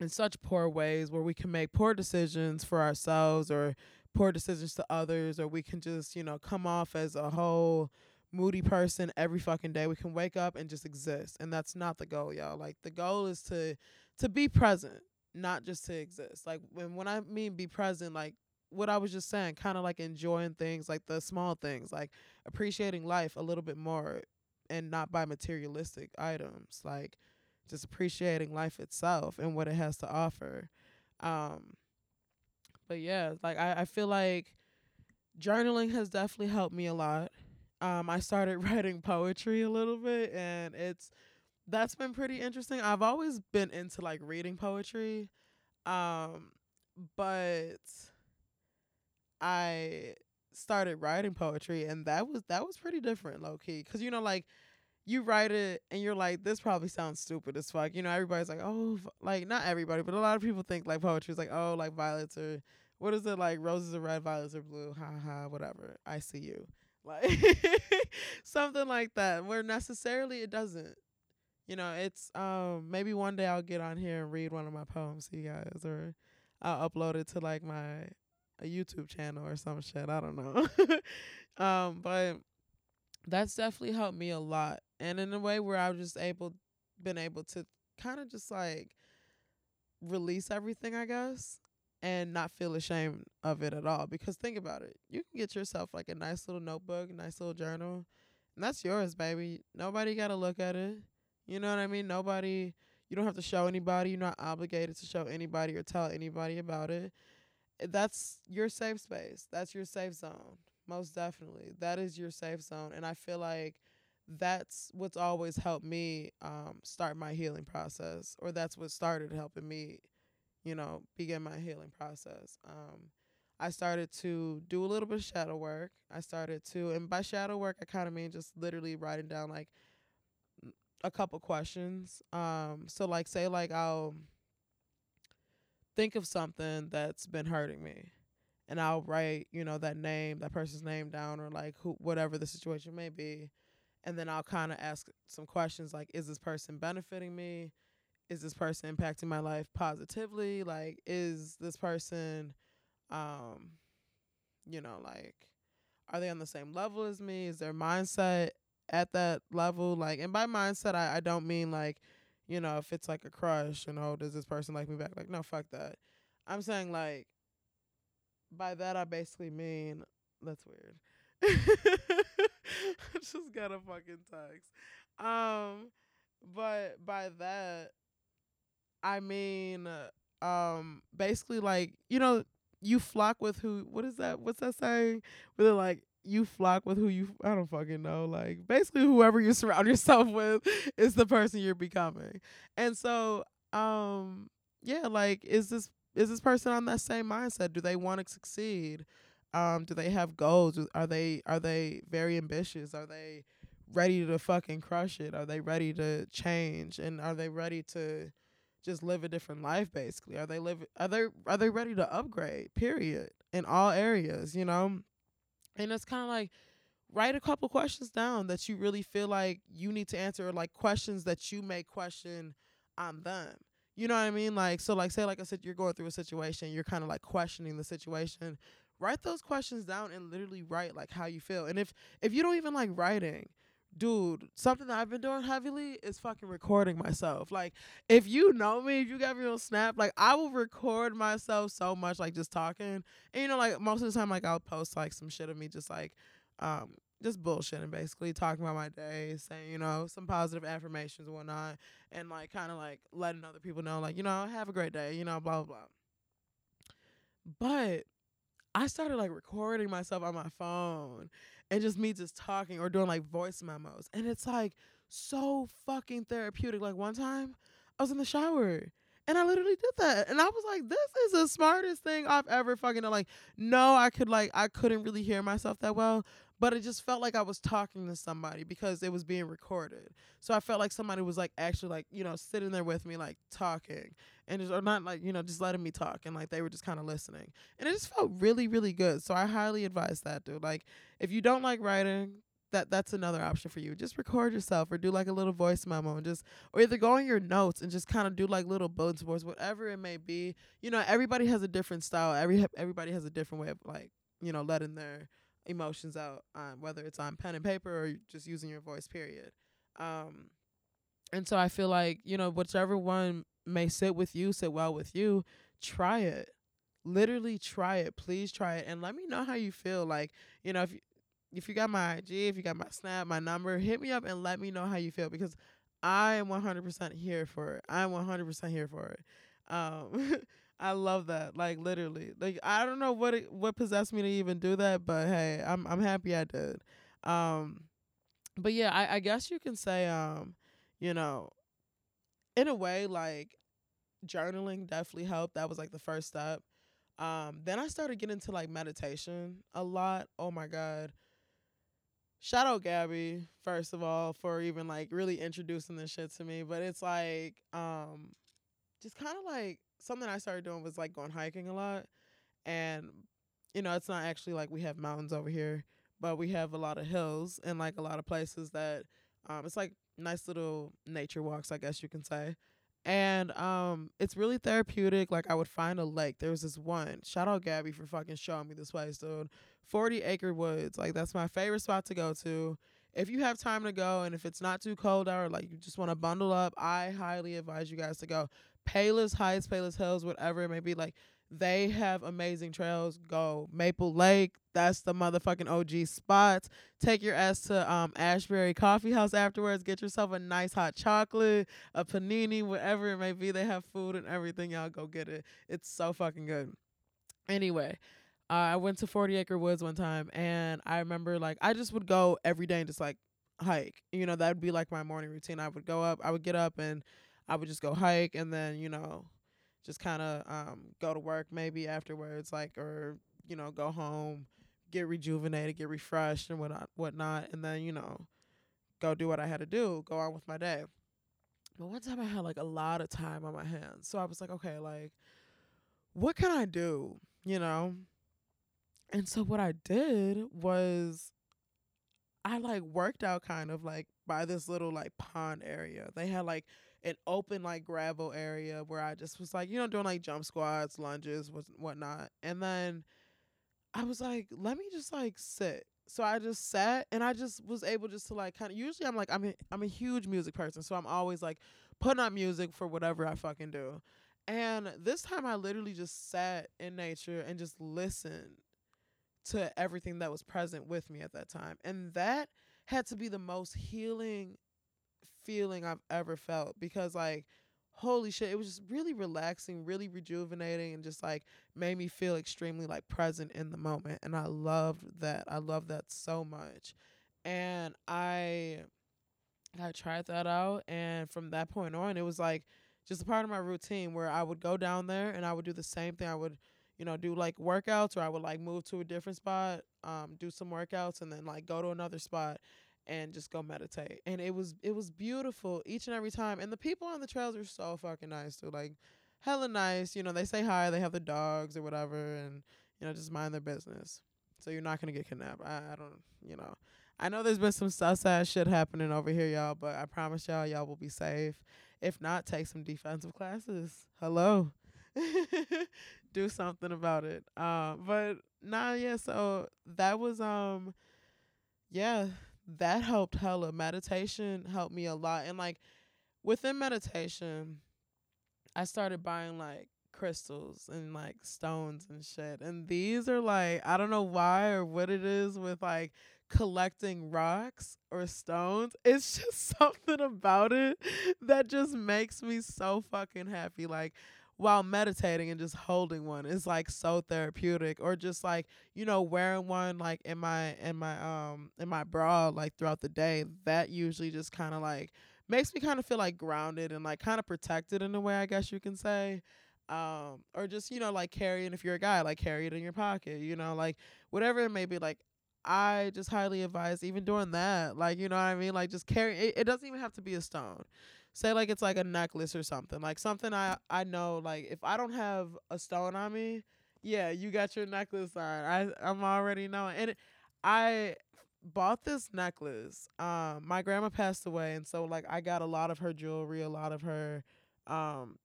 S1: in such poor ways where we can make poor decisions for ourselves or poor decisions to others or we can just you know come off as a whole moody person every fucking day. We can wake up and just exist and that's not the goal y'all. Like the goal is to to be present not just to exist. Like when when i mean be present like what I was just saying, kind of like enjoying things, like the small things, like appreciating life a little bit more and not by materialistic items, like just appreciating life itself and what it has to offer. Um, but yeah, like I, I feel like journaling has definitely helped me a lot. Um, I started writing poetry a little bit and it's that's been pretty interesting. I've always been into like reading poetry. Um, but I started writing poetry and that was that was pretty different low key cuz you know like you write it and you're like this probably sounds stupid as fuck you know everybody's like oh like not everybody but a lot of people think like poetry is like oh like violets or what is it like roses are red violets are blue ha ha whatever i see you like something like that where necessarily it doesn't you know it's um maybe one day i'll get on here and read one of my poems to you guys or i'll upload it to like my a YouTube channel or some shit. I don't know. um, but that's definitely helped me a lot. And in a way where I've just able been able to kind of just like release everything, I guess. and not feel ashamed of it at all. Because think about it. You can get yourself like a nice little notebook, nice little journal, and that's yours, baby. Nobody got to look at it. You know what I mean? Nobody, you don't have to show anybody. You're not obligated to show anybody or tell anybody about it. Eh, that's your safe space. That's your safe zone. Most definitely. That is your safe zone. And I feel like that's what's always helped me um, start my healing process, or that's what started helping me, you know, begin my healing process. Um, I started to do a little bit of shadow work. I started to, and by shadow work, I kind of mean just literally writing down like a couple questions. Um, so like, say like I'll think of something that's been hurting me, and I'll write, you know, that name, that person's name down, or like who, whatever the situation may be and then I'll kind of ask some questions like is this person benefiting me? Is this person impacting my life positively? Like is this person um you know like are they on the same level as me? Is their mindset at that level like and by mindset I I don't mean like you know if it's like a crush, you know, does this person like me back? Like no, fuck that. I'm saying like by that I basically mean that's weird. just got a fucking text. Um, but by that, I mean, um, basically like you know, you flock with who. What is that? What's that saying? Where they're like, you flock with who you. I don't fucking know. Like basically, whoever you surround yourself with is the person you're becoming. And so, um, yeah, like, is this is this person on that same mindset? Do they want to succeed? Um, do they have goals? Are they are they very ambitious? Are they ready to fucking crush it? Are they ready to change? And are they ready to just live a different life basically? Are they live are they are they ready to upgrade? Period. In all areas, you know? And it's kind of like write a couple questions down that you really feel like you need to answer, like questions that you may question on them. You know what I mean? Like so like say like I said you're going through a situation, you're kind of like questioning the situation write those questions down and literally write like how you feel. And if if you don't even like writing, dude, something that I've been doing heavily is fucking recording myself. Like, if you know me, if you got me on Snap, like I will record myself so much, like just talking. And you know, like most of the time, like I'll post like some shit of me just like, um, just bullshitting basically, talking about my day, saying, you know, some positive affirmations and whatnot, and like kind of like letting other people know, like, you know, have a great day, you know, blah blah blah. But I started like recording myself on my phone and just me just talking or doing like voice memos. And it's like so fucking therapeutic. Like one time I was in the shower and I literally did that. And I was like, this is the smartest thing I've ever fucking done. Like, no, I could like I couldn't really hear myself that well, but it just felt like I was talking to somebody because it was being recorded. So I felt like somebody was like actually like, you know, sitting there with me, like talking and just, or not like you know just letting me talk and like they were just kind of listening. And it just felt really really good. So i highly advise that dude. Like if you don't like writing that that's another option for you. Just record yourself or do like a little voice memo and just or either go on your notes and just kind of do like little bullet boards whatever it may be. You know everybody has a different style. Every everybody has a different way of like you know letting their emotions out um, whether it's on pen and paper or just using your voice period um and so i feel like you know whichever one may sit with you, sit well with you, try it. Literally try it. Please try it and let me know how you feel. Like, you know, if you, if you got my IG, if you got my Snap, my number, hit me up and let me know how you feel because I am 100% here for it. I'm 100% here for it. Um, I love that. Like literally. Like I don't know what it, what possessed me to even do that, but hey, I'm I'm happy I did. Um but yeah, I I guess you can say um you know in a way, like journaling definitely helped. That was like the first step. Um, then I started getting into like meditation a lot. Oh my God. Shout out Gabby, first of all, for even like really introducing this shit to me. But it's like, um, just kind of like something I started doing was like going hiking a lot. And, you know, it's not actually like we have mountains over here, but we have a lot of hills and like a lot of places that um, it's like nice little nature walks, I guess you can say. And um, it's really therapeutic. Like I would find a lake. There was this one. Shout out Gabby for fucking showing me this place, dude. Forty Acre Woods. Like that's my favorite spot to go to. If you have time to go and if it's not too cold out or like you just want to bundle up, I highly advise you guys to go. Palos Heights, Palos Hills, whatever it may be, like they have amazing trails. Go Maple Lake, that's the motherfucking OG spots. Take your ass to um Ashbury Coffee House afterwards. Get yourself a nice hot chocolate, a panini, whatever it may be. They have food and everything. Y'all go get it. It's so fucking good. Anyway, uh, I went to 40 Acre Woods one time and I remember like I just would go every day and just like hike. You know, that would be like my morning routine. I would go up, I would get up and I would just go hike and then, you know, just kind of um, go to work maybe afterwards, like, or, you know, go home, get rejuvenated, get refreshed and whatnot, whatnot, and then, you know, go do what I had to do, go on with my day. But one time I had like a lot of time on my hands. So I was like, okay, like, what can I do? You know? And so what I did was I like worked out kind of like by this little like pond area. They had like an open like gravel area where I just was like, you know, doing like jump squats, lunges, whatnot. And then I was like, let me just like sit. So I just sat and I just was able just to like kind of usually I'm like I'm a, I'm a huge music person, so I'm always like putting on music for whatever I fucking do. And this time I literally just sat in nature and just listened to everything that was present with me at that time. And that had to be the most healing feeling I've ever felt because like holy shit, it was just really relaxing, really rejuvenating and just like made me feel extremely like present in the moment and I loved that. I loved that so much. And I I tried that out and from that point on it was like just a part of my routine where I would go down there and I would do the same thing. I would you know, do like workouts or I would like move to a different spot, um, do some workouts and then like go to another spot and just go meditate. And it was it was beautiful each and every time. And the people on the trails are so fucking nice too. Like hella nice. You know, they say hi, they have the dogs or whatever and, you know, just mind their business. So you're not gonna get kidnapped. I, I don't you know. I know there's been some sus ass shit happening over here, y'all, but I promise y'all y'all will be safe. If not, take some defensive classes. Hello. Do something about it. Um, but nah, yeah, so that was um yeah, that helped hella. Meditation helped me a lot. And like within meditation, I started buying like crystals and like stones and shit. And these are like I don't know why or what it is with like collecting rocks or stones. It's just something about it that just makes me so fucking happy. Like while meditating and just holding one is like so therapeutic or just like you know wearing one like in my in my um in my bra like throughout the day that usually just kind of like makes me kind of feel like grounded and like kind of protected in a way i guess you can say um or just you know like carrying if you're a guy like carry it in your pocket you know like whatever it may be like I just highly advise even doing that. Like, you know what I mean? Like just carry it, it doesn't even have to be a stone say like it's like a necklace or something like something i i know like if i don't have a stone on me yeah you got your necklace on i i'm already knowing and it, i bought this necklace um my grandma passed away and so like i got a lot of her jewelry a lot of her um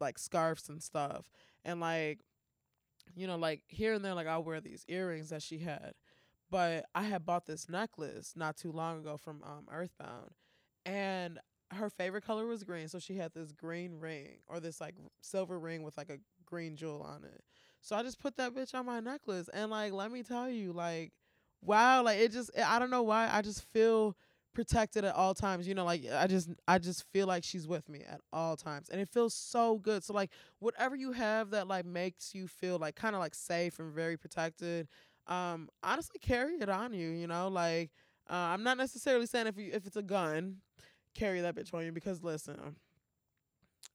S1: like scarves and stuff and like you know like here and there like i'll wear these earrings that she had but i had bought this necklace not too long ago from um earthbound and her favorite color was green, so she had this green ring or this like silver ring with like a green jewel on it. So I just put that bitch on my necklace and like let me tell you like wow, like it just I don't know why I just feel protected at all times. You know, like I just I just feel like she's with me at all times. And it feels so good. So like whatever you have that like makes you feel like kind of like safe and very protected, um honestly carry it on you, you know? Like uh, I'm not necessarily saying if you if it's a gun, carry that bitch on you because listen,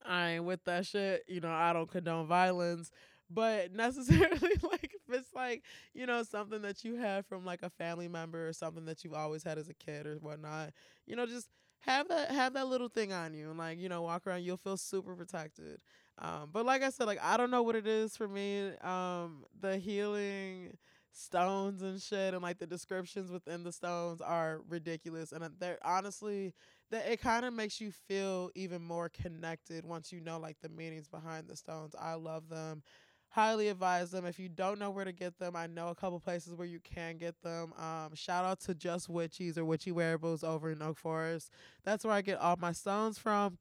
S1: I ain't with that shit. You know, I don't condone violence. But necessarily like if it's like, you know, something that you have from like a family member or something that you've always had as a kid or whatnot, you know, just have that have that little thing on you and like, you know, walk around, you'll feel super protected. Um, but like I said, like I don't know what it is for me. Um, the healing stones and shit and like the descriptions within the stones are ridiculous and uh, they're honestly that it kind of makes you feel even more connected once you know like the meanings behind the stones. I love them. Highly advise them. If you don't know where to get them, I know a couple places where you can get them. Um, shout out to Just Witchies or Witchy Wearables over in Oak Forest. That's where I get all my stones from.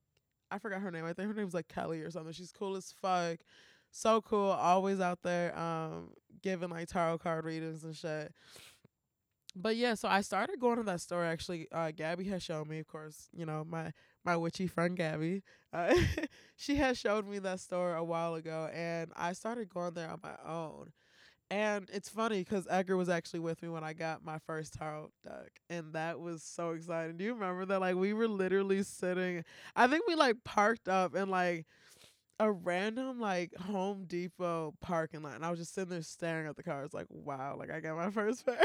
S1: I forgot her name. I think her name's like Kelly or something. She's cool as fuck. So cool. Always out there um giving like tarot card readings and shit. But yeah, so I started going to that store actually. Uh Gabby has shown me, of course, you know, my my witchy friend Gabby. Uh, she has showed me that store a while ago and I started going there on my own. And it's funny because Edgar was actually with me when I got my first tarot deck, and that was so exciting. Do you remember that? Like we were literally sitting. I think we like parked up in like a random like Home Depot parking lot, and I was just sitting there staring at the cars, like, wow, like I got my first pair,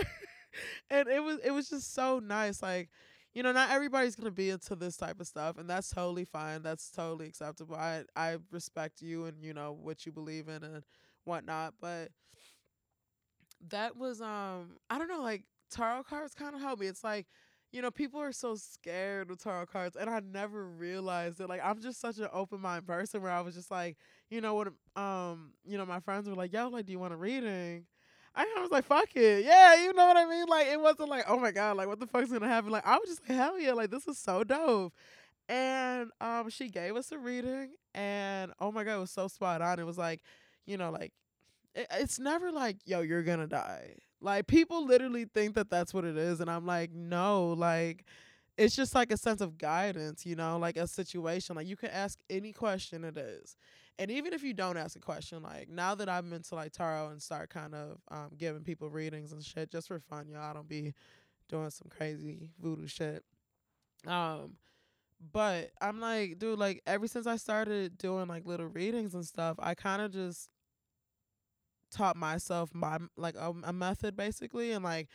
S1: and it was it was just so nice. Like, you know, not everybody's gonna be into this type of stuff, and that's totally fine. That's totally acceptable. I I respect you and you know what you believe in and whatnot, but that was um I don't know like tarot cards kind of helped me. It's like you know people are so scared of tarot cards, and I never realized it. Like I'm just such an open mind person where I was just like you know what um you know my friends were like yo like do you want a reading. I was like, fuck it. Yeah, you know what I mean? Like, it wasn't like, oh my God, like, what the fuck's gonna happen? Like, I was just like, hell yeah, like, this is so dope. And um, she gave us a reading, and oh my God, it was so spot on. It was like, you know, like, it's never like, yo, you're gonna die. Like people literally think that that's what it is, and I'm like, no, like it's just like a sense of guidance, you know, like a situation. Like you can ask any question it is. And even if you don't ask a question, like now that I'm into like tarot and start kind of um, giving people readings and shit just for fun, y'all, I don't be doing some crazy voodoo shit. Um, but I'm like, dude, like ever since I started doing like little readings and stuff, I kind of just taught myself my like a, a method basically and like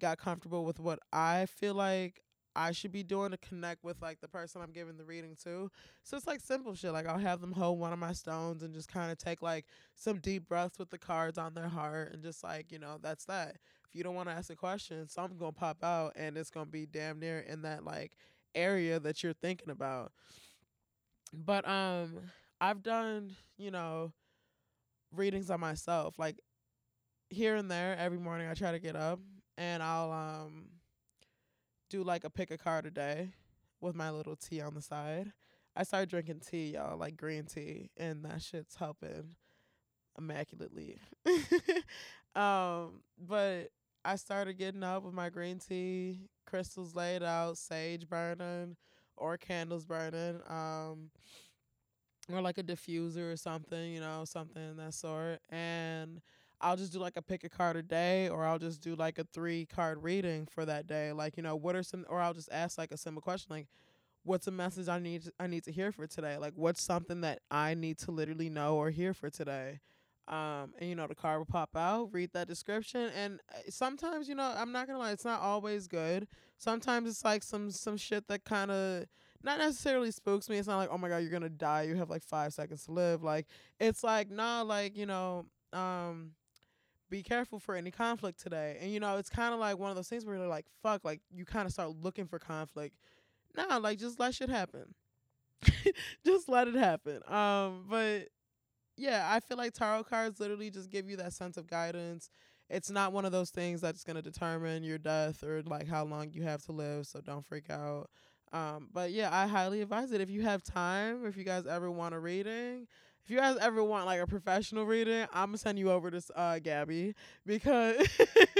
S1: got comfortable with what I feel like I should be doing to connect with like the person I'm giving the reading to. So it's like simple shit. Like I'll have them hold one of my stones and just kind of take like some deep breaths with the cards on their heart and just like, you know, that's that. If you don't want to ask a question, something's going to pop out and it's going to be damn near in that like area that you're thinking about. But um I've done, you know, readings on myself. Like here and there, every morning I try to get up and I'll um do like a pick a card a day with my little tea on the side. I started drinking tea, y'all, like green tea, and that shit's helping immaculately. um, but I started getting up with my green tea, crystals laid out, sage burning, or candles burning. Um, or like a diffuser or something, you know, something in that sort. And I'll just do like a pick a card a day, or I'll just do like a three card reading for that day. Like, you know, what are some, or I'll just ask like a simple question, like, what's a message I need to, I need to hear for today? Like, what's something that I need to literally know or hear for today? Um, and you know, the card will pop out, read that description, and uh, sometimes, you know, I'm not gonna lie, it's not always good. Sometimes it's like some some shit that kind of not necessarily spooks me. It's not like, oh my god, you're gonna die. You have like five seconds to live. Like it's like, nah, like you know, um, be careful for any conflict today. And you know, it's kind of like one of those things where you're like, fuck, like you kind of start looking for conflict. Nah, like just let shit happen. just let it happen. Um, but yeah, I feel like tarot cards literally just give you that sense of guidance. It's not one of those things that's gonna determine your death or like how long you have to live. So don't freak out. Um, but yeah, I highly advise it if you have time. If you guys ever want a reading, if you guys ever want like a professional reading, I'm gonna send you over to uh Gabby because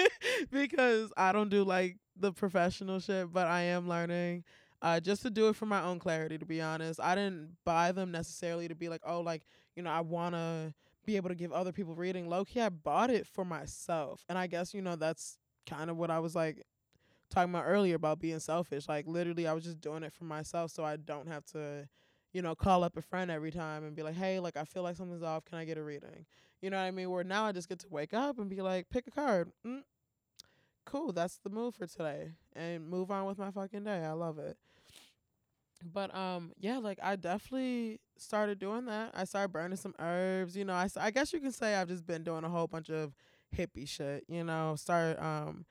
S1: because I don't do like the professional shit, but I am learning. Uh, just to do it for my own clarity. To be honest, I didn't buy them necessarily to be like, oh, like you know, I wanna be able to give other people reading. Low key, I bought it for myself, and I guess you know that's kind of what I was like talking about earlier about being selfish. Like literally, I was just doing it for myself, so I don't have to, you know, call up a friend every time and be like, "Hey, like I feel like something's off. Can I get a reading?" You know what I mean? Where now I just get to wake up and be like, "Pick a card." Mm, cool, that's the move for today, and move on with my fucking day. I love it. But um, yeah, like I definitely started doing that. I started burning some herbs. You know, I I guess you can say I've just been doing a whole bunch of hippie shit. You know, start um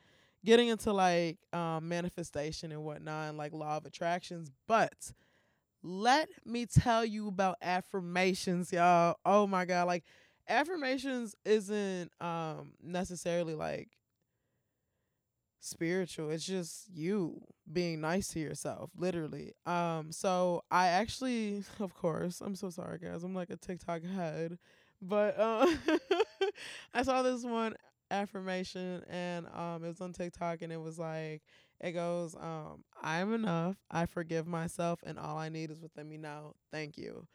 S1: getting into like um, manifestation and whatnot and like law of attractions. But let me tell you about affirmations, y'all. Oh my god, like affirmations isn't um necessarily like spiritual. It's just you being nice to yourself, literally. Um, so I actually, of course, I'm so sorry, guys. I'm like a TikTok head, but uh, I saw this one affirmation and um, it was on TikTok and it was like, it goes, um, I'm enough. I forgive myself, and all I need is within me now. Thank you.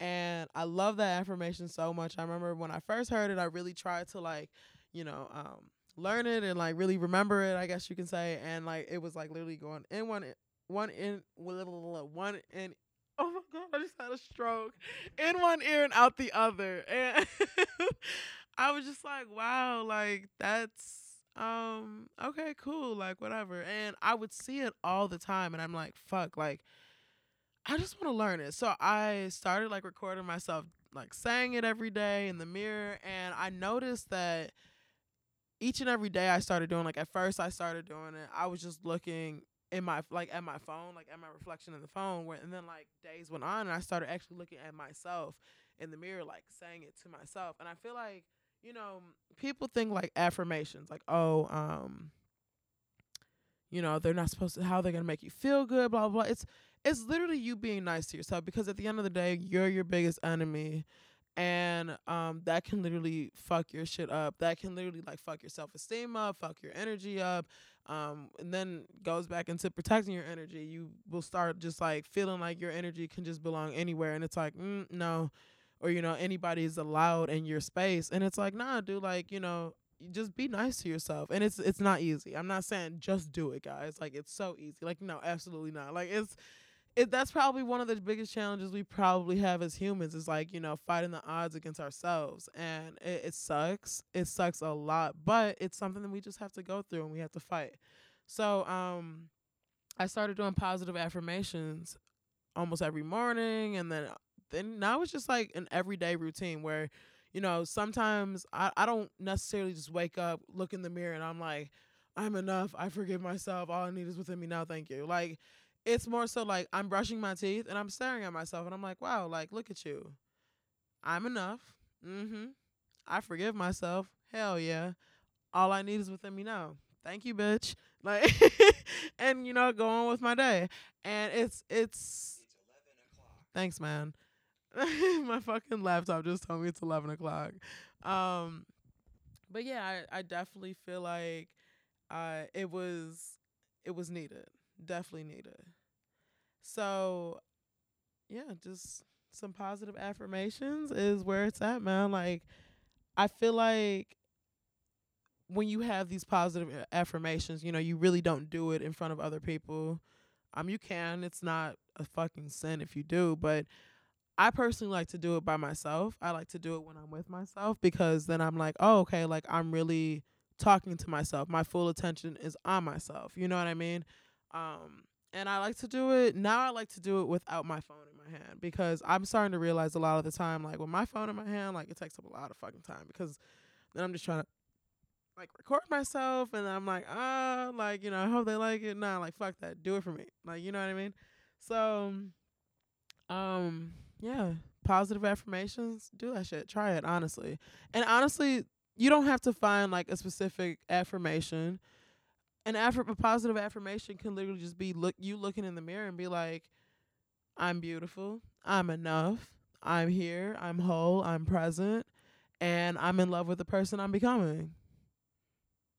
S1: And I love that affirmation so much. I remember when I first heard it, I really tried to like, you know, um, learn it and like really remember it, I guess you can say. And like it was like literally going in one one in little one in oh my god, I just had a stroke. In one ear and out the other. And I was just like, wow, like that's um okay, cool, like whatever. And I would see it all the time and I'm like, fuck, like I just want to learn it. So I started like recording myself like saying it every day in the mirror and I noticed that each and every day I started doing like at first I started doing it. I was just looking in my like at my phone, like at my reflection in the phone, where and then like days went on and I started actually looking at myself in the mirror, like saying it to myself. And I feel like, you know, people think like affirmations, like, oh, um, you know, they're not supposed to how they're gonna make you feel good, blah blah. blah. It's it's literally you being nice to yourself because at the end of the day, you're your biggest enemy and um that can literally fuck your shit up that can literally like fuck your self-esteem up fuck your energy up um and then goes back into protecting your energy you will start just like feeling like your energy can just belong anywhere and it's like mm, no or you know anybody is allowed in your space and it's like nah dude like you know just be nice to yourself and it's it's not easy. I'm not saying just do it guys like it's so easy like no absolutely not like it's it that's probably one of the biggest challenges we probably have as humans is like you know fighting the odds against ourselves and it, it sucks it sucks a lot but it's something that we just have to go through and we have to fight. So um i started doing positive affirmations almost every morning and then then now it's just like an everyday routine where you know sometimes i, I don't necessarily just wake up look in the mirror and i'm like i'm enough i forgive myself all i need is within me now thank you like it's more so like I'm brushing my teeth and I'm staring at myself and I'm like, wow, like look at you. I'm enough. Mm-hmm. I forgive myself. Hell yeah. All I need is within me now. Thank you, bitch. Like and you know, go on with my day. And it's it's, Thanks, man. my fucking laptop just told me it's eleven o'clock. Um but yeah, I, I definitely feel like uh it was it was needed definitely needed. So, yeah, just some positive affirmations is where it's at, man. Like, I feel like when you have these positive affirmations, you know, you really don't do it in front of other people. Um, you can. It's not a fucking sin if you do, but I personally like to do it by myself. I like to do it when I'm with myself because then I'm like, oh, okay, like I'm really talking to myself. My full attention is on myself. You know what I mean? Um, and I like to do it now. I like to do it without my phone in my hand because I'm starting to realize a lot of the time, like with my phone in my hand, like it takes up a lot of fucking time because then I'm just trying to like record myself and I'm like, ah, like you know, I hope they like it. Nah, like fuck that, do it for me. Like you know what I mean? So, um, yeah, positive affirmations, do that shit. Try it honestly, and honestly, you don't have to find like a specific affirmation. An affirm a positive affirmation can literally just be look you looking in the mirror and be like, I'm beautiful, I'm enough, I'm here, I'm whole, I'm present, and I'm in love with the person I'm becoming.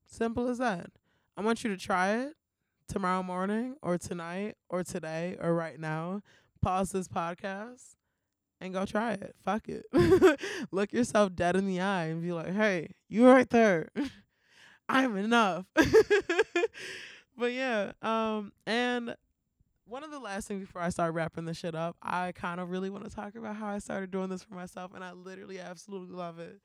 S1: Simple as that. I want you to try it tomorrow morning or tonight or today or right now. Pause this podcast and go try it. Fuck it. Look yourself dead in the eye and be like, hey, you right there. I'm enough. but yeah, um, and one of the last things before I start wrapping this shit up, I kind of really want to talk about how I started doing this for myself, and I literally absolutely love it.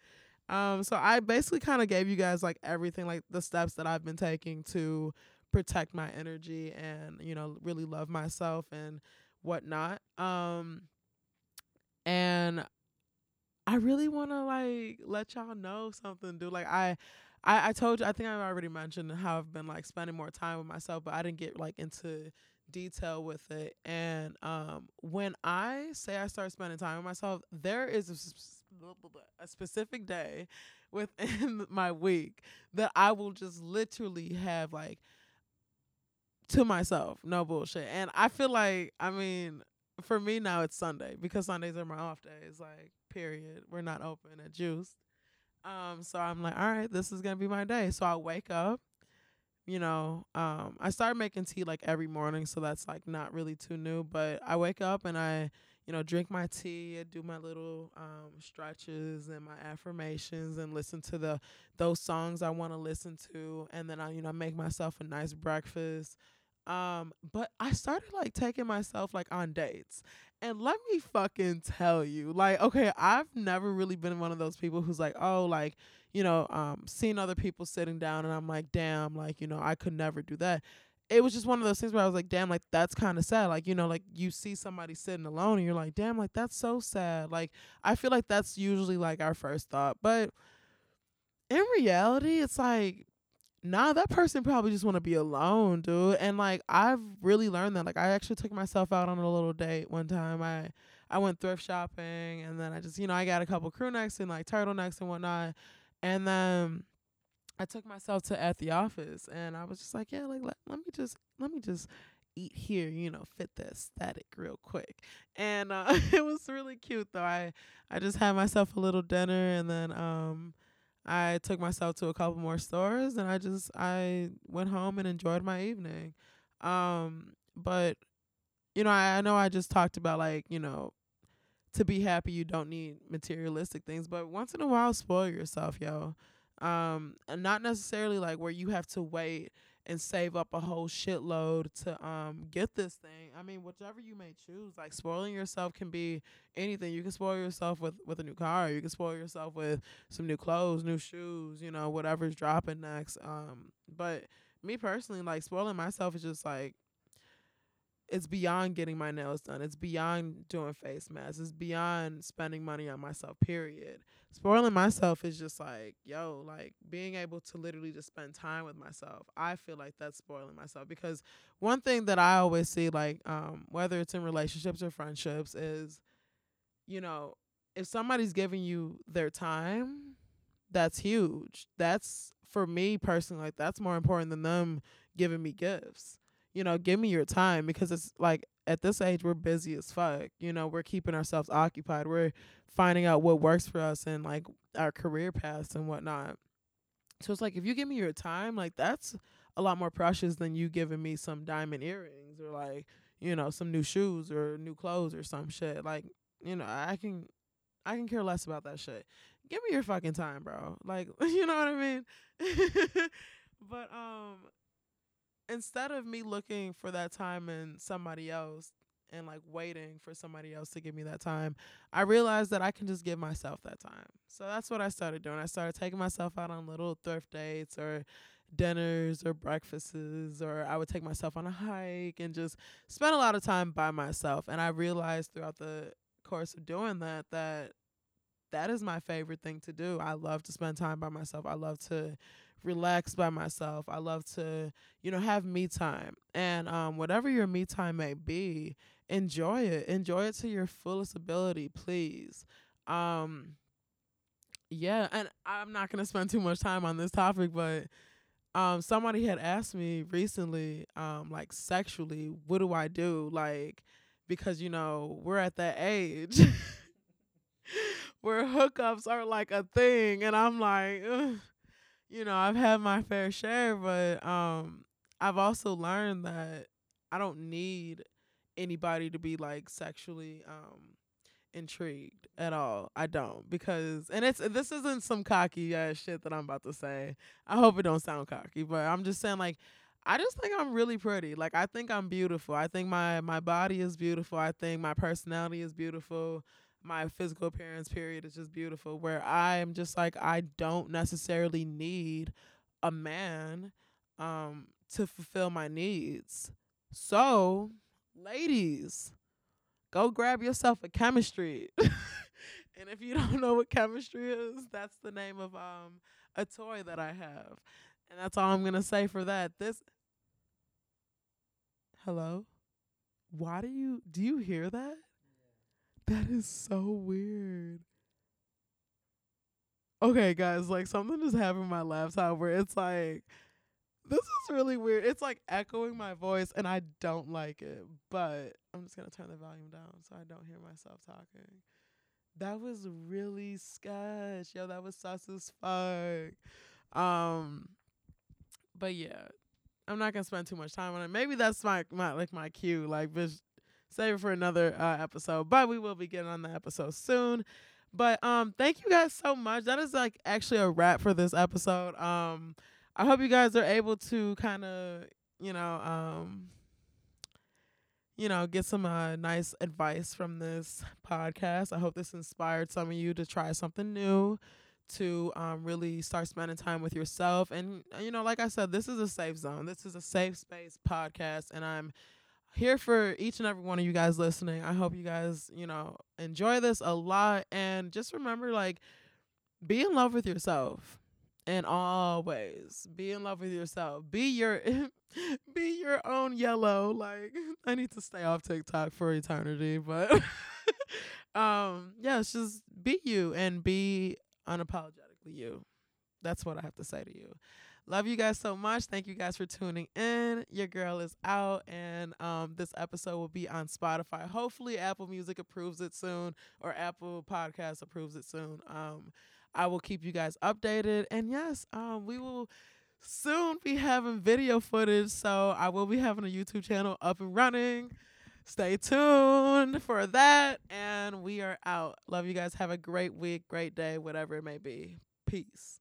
S1: Um, so I basically kind of gave you guys like everything, like the steps that I've been taking to protect my energy and you know really love myself and whatnot. Um, and I really want to like let y'all know something, dude. Like I I, I told you, I think I've already mentioned how I've been like spending more time with myself, but I didn't get like into detail with it. And um, when I say I start spending time with myself, there is a a specific day within my week that I will just literally have like to myself, no bullshit. And I feel like, I mean, for me now it's Sunday because Sundays are my off days. Like, period. We're not open at Juice. Um, so I'm like, all right, this is gonna be my day. So I wake up, you know, um, I start making tea like every morning, so that's like not really too new. But I wake up and I, you know, drink my tea, I do my little um stretches and my affirmations and listen to the those songs I want to listen to, and then I, you know, make myself a nice breakfast. Um, but I started like taking myself like on dates. And let me fucking tell you, like, okay, I've never really been one of those people who's like, oh, like, you know, um, seeing other people sitting down and I'm like, damn, like, you know, I could never do that. It was just one of those things where I was like, damn, like that's kind of sad. Like, you know, like you see somebody sitting alone and you're like, damn, like that's so sad. Like, I feel like that's usually like our first thought. But in reality, it's like nah, that person probably just want to be alone, dude. And like I've really learned that. Like I actually took myself out on a little date one time. I I went thrift shopping and then I just you know I got a couple crew necks and like turtlenecks and whatnot, and then I took myself to at the office and I was just like yeah like let, let me just let me just eat here, you know, fit the aesthetic real quick. And uh, it was really cute though. I I just had myself a little dinner and then um I took myself to a couple more stores and I just I went home and enjoyed my evening. Um but you know, I, I know I just talked about like, you know, to be happy you don't need materialistic things, but once in a while spoil yourself, yo. Um and not necessarily like where you have to wait and save up a whole shitload to um get this thing. I mean, whichever you may choose, like spoiling yourself can be anything. You can spoil yourself with with a new car. You can spoil yourself with some new clothes, new shoes, you know, whatever's dropping next. Um, but me personally, like spoiling myself is just like it's beyond getting my nails done. It's beyond doing face masks. It's beyond spending money on myself, period. Spoiling myself is just like, yo, like being able to literally just spend time with myself. I feel like that's spoiling myself because one thing that I always see, like, um, whether it's in relationships or friendships, is, you know, if somebody's giving you their time, that's huge. That's for me personally, like that's more important than them giving me gifts you know, give me your time because it's like at this age we're busy as fuck. You know, we're keeping ourselves occupied. We're finding out what works for us and like our career paths and whatnot. So it's like if you give me your time, like that's a lot more precious than you giving me some diamond earrings or like, you know, some new shoes or new clothes or some shit. Like, you know, I can I can care less about that shit. Give me your fucking time, bro. Like, you know what I mean? but um instead of me looking for that time in somebody else and like waiting for somebody else to give me that time, I realized that I can just give myself that time. So that's what I started doing. I started taking myself out on little thrift dates or dinners or breakfasts or I would take myself on a hike and just spend a lot of time by myself. And I realized throughout the course of doing that that that is my favorite thing to do. I love to spend time by myself. I love to relax by myself. I love to, you know, have me time. And um whatever your me time may be, enjoy it. Enjoy it to your fullest ability, please. Um yeah, and I'm not to spend too much time on this topic, but um somebody had asked me recently um like sexually, what do I do? Like because you know, we're at that age where hookups are like a thing and I'm like Ugh you know, I've had my fair share, but um I've also learned that I don't need anybody to be like sexually um intrigued at all. I don't because and it's this isn't some cocky ass shit that I'm about to say. I hope it don't sound cocky, but I'm just saying like I just think I'm really pretty. Like I think I'm beautiful. I think my my body is beautiful. I think my personality is beautiful my physical appearance period is just beautiful where i am just like i don't necessarily need a man um to fulfill my needs. So ladies go grab yourself a chemistry. And if you don't know what chemistry is that's the name of um a toy that i have. And that's all i'm gonna say for that. This hello? Why do you do you hear that that is so weird. okay, guys, like something just happened my laptop where it's like this is really weird. It's like echoing my voice and I don't like it. But I'm just gonna turn the volume down so I don't hear myself talking. That was really sketch. Yo, that was sus as fuck. Um but yeah. I'm not gonna spend too much time on it. Maybe that's my, my like my cue. Like bitch, save it for another uh, episode. But we will be getting on the episode soon. But um thank you guys so much. That is like actually a wrap for this episode. Um I hope you guys are able to kind of, you know, um you know, get some uh, nice advice from this podcast. I hope this inspired some of you to try something new, to um, really start spending time with yourself. And, you know, like I said, this is a safe zone. This is a safe space podcast. And I'm here for each and every one of you guys listening. I hope you guys, you know, enjoy this a lot. And just remember, like, be in love with yourself and always be in love with yourself. Be your be your own yellow. Like I need to stay off TikTok for eternity, but um yeah, it's just be you and be unapologetically you. That's what I have to say to you. Love you guys so much. Thank you guys for tuning in. Your girl is out and um this episode will be on Spotify. Hopefully Apple Music approves it soon or Apple Podcast approves it soon. Um I will keep you guys updated. And yes, um, we will soon be having video footage. So I will be having a YouTube channel up and running. Stay tuned for that. And we are out. Love you guys. Have a great week, great day, whatever it may be. Peace.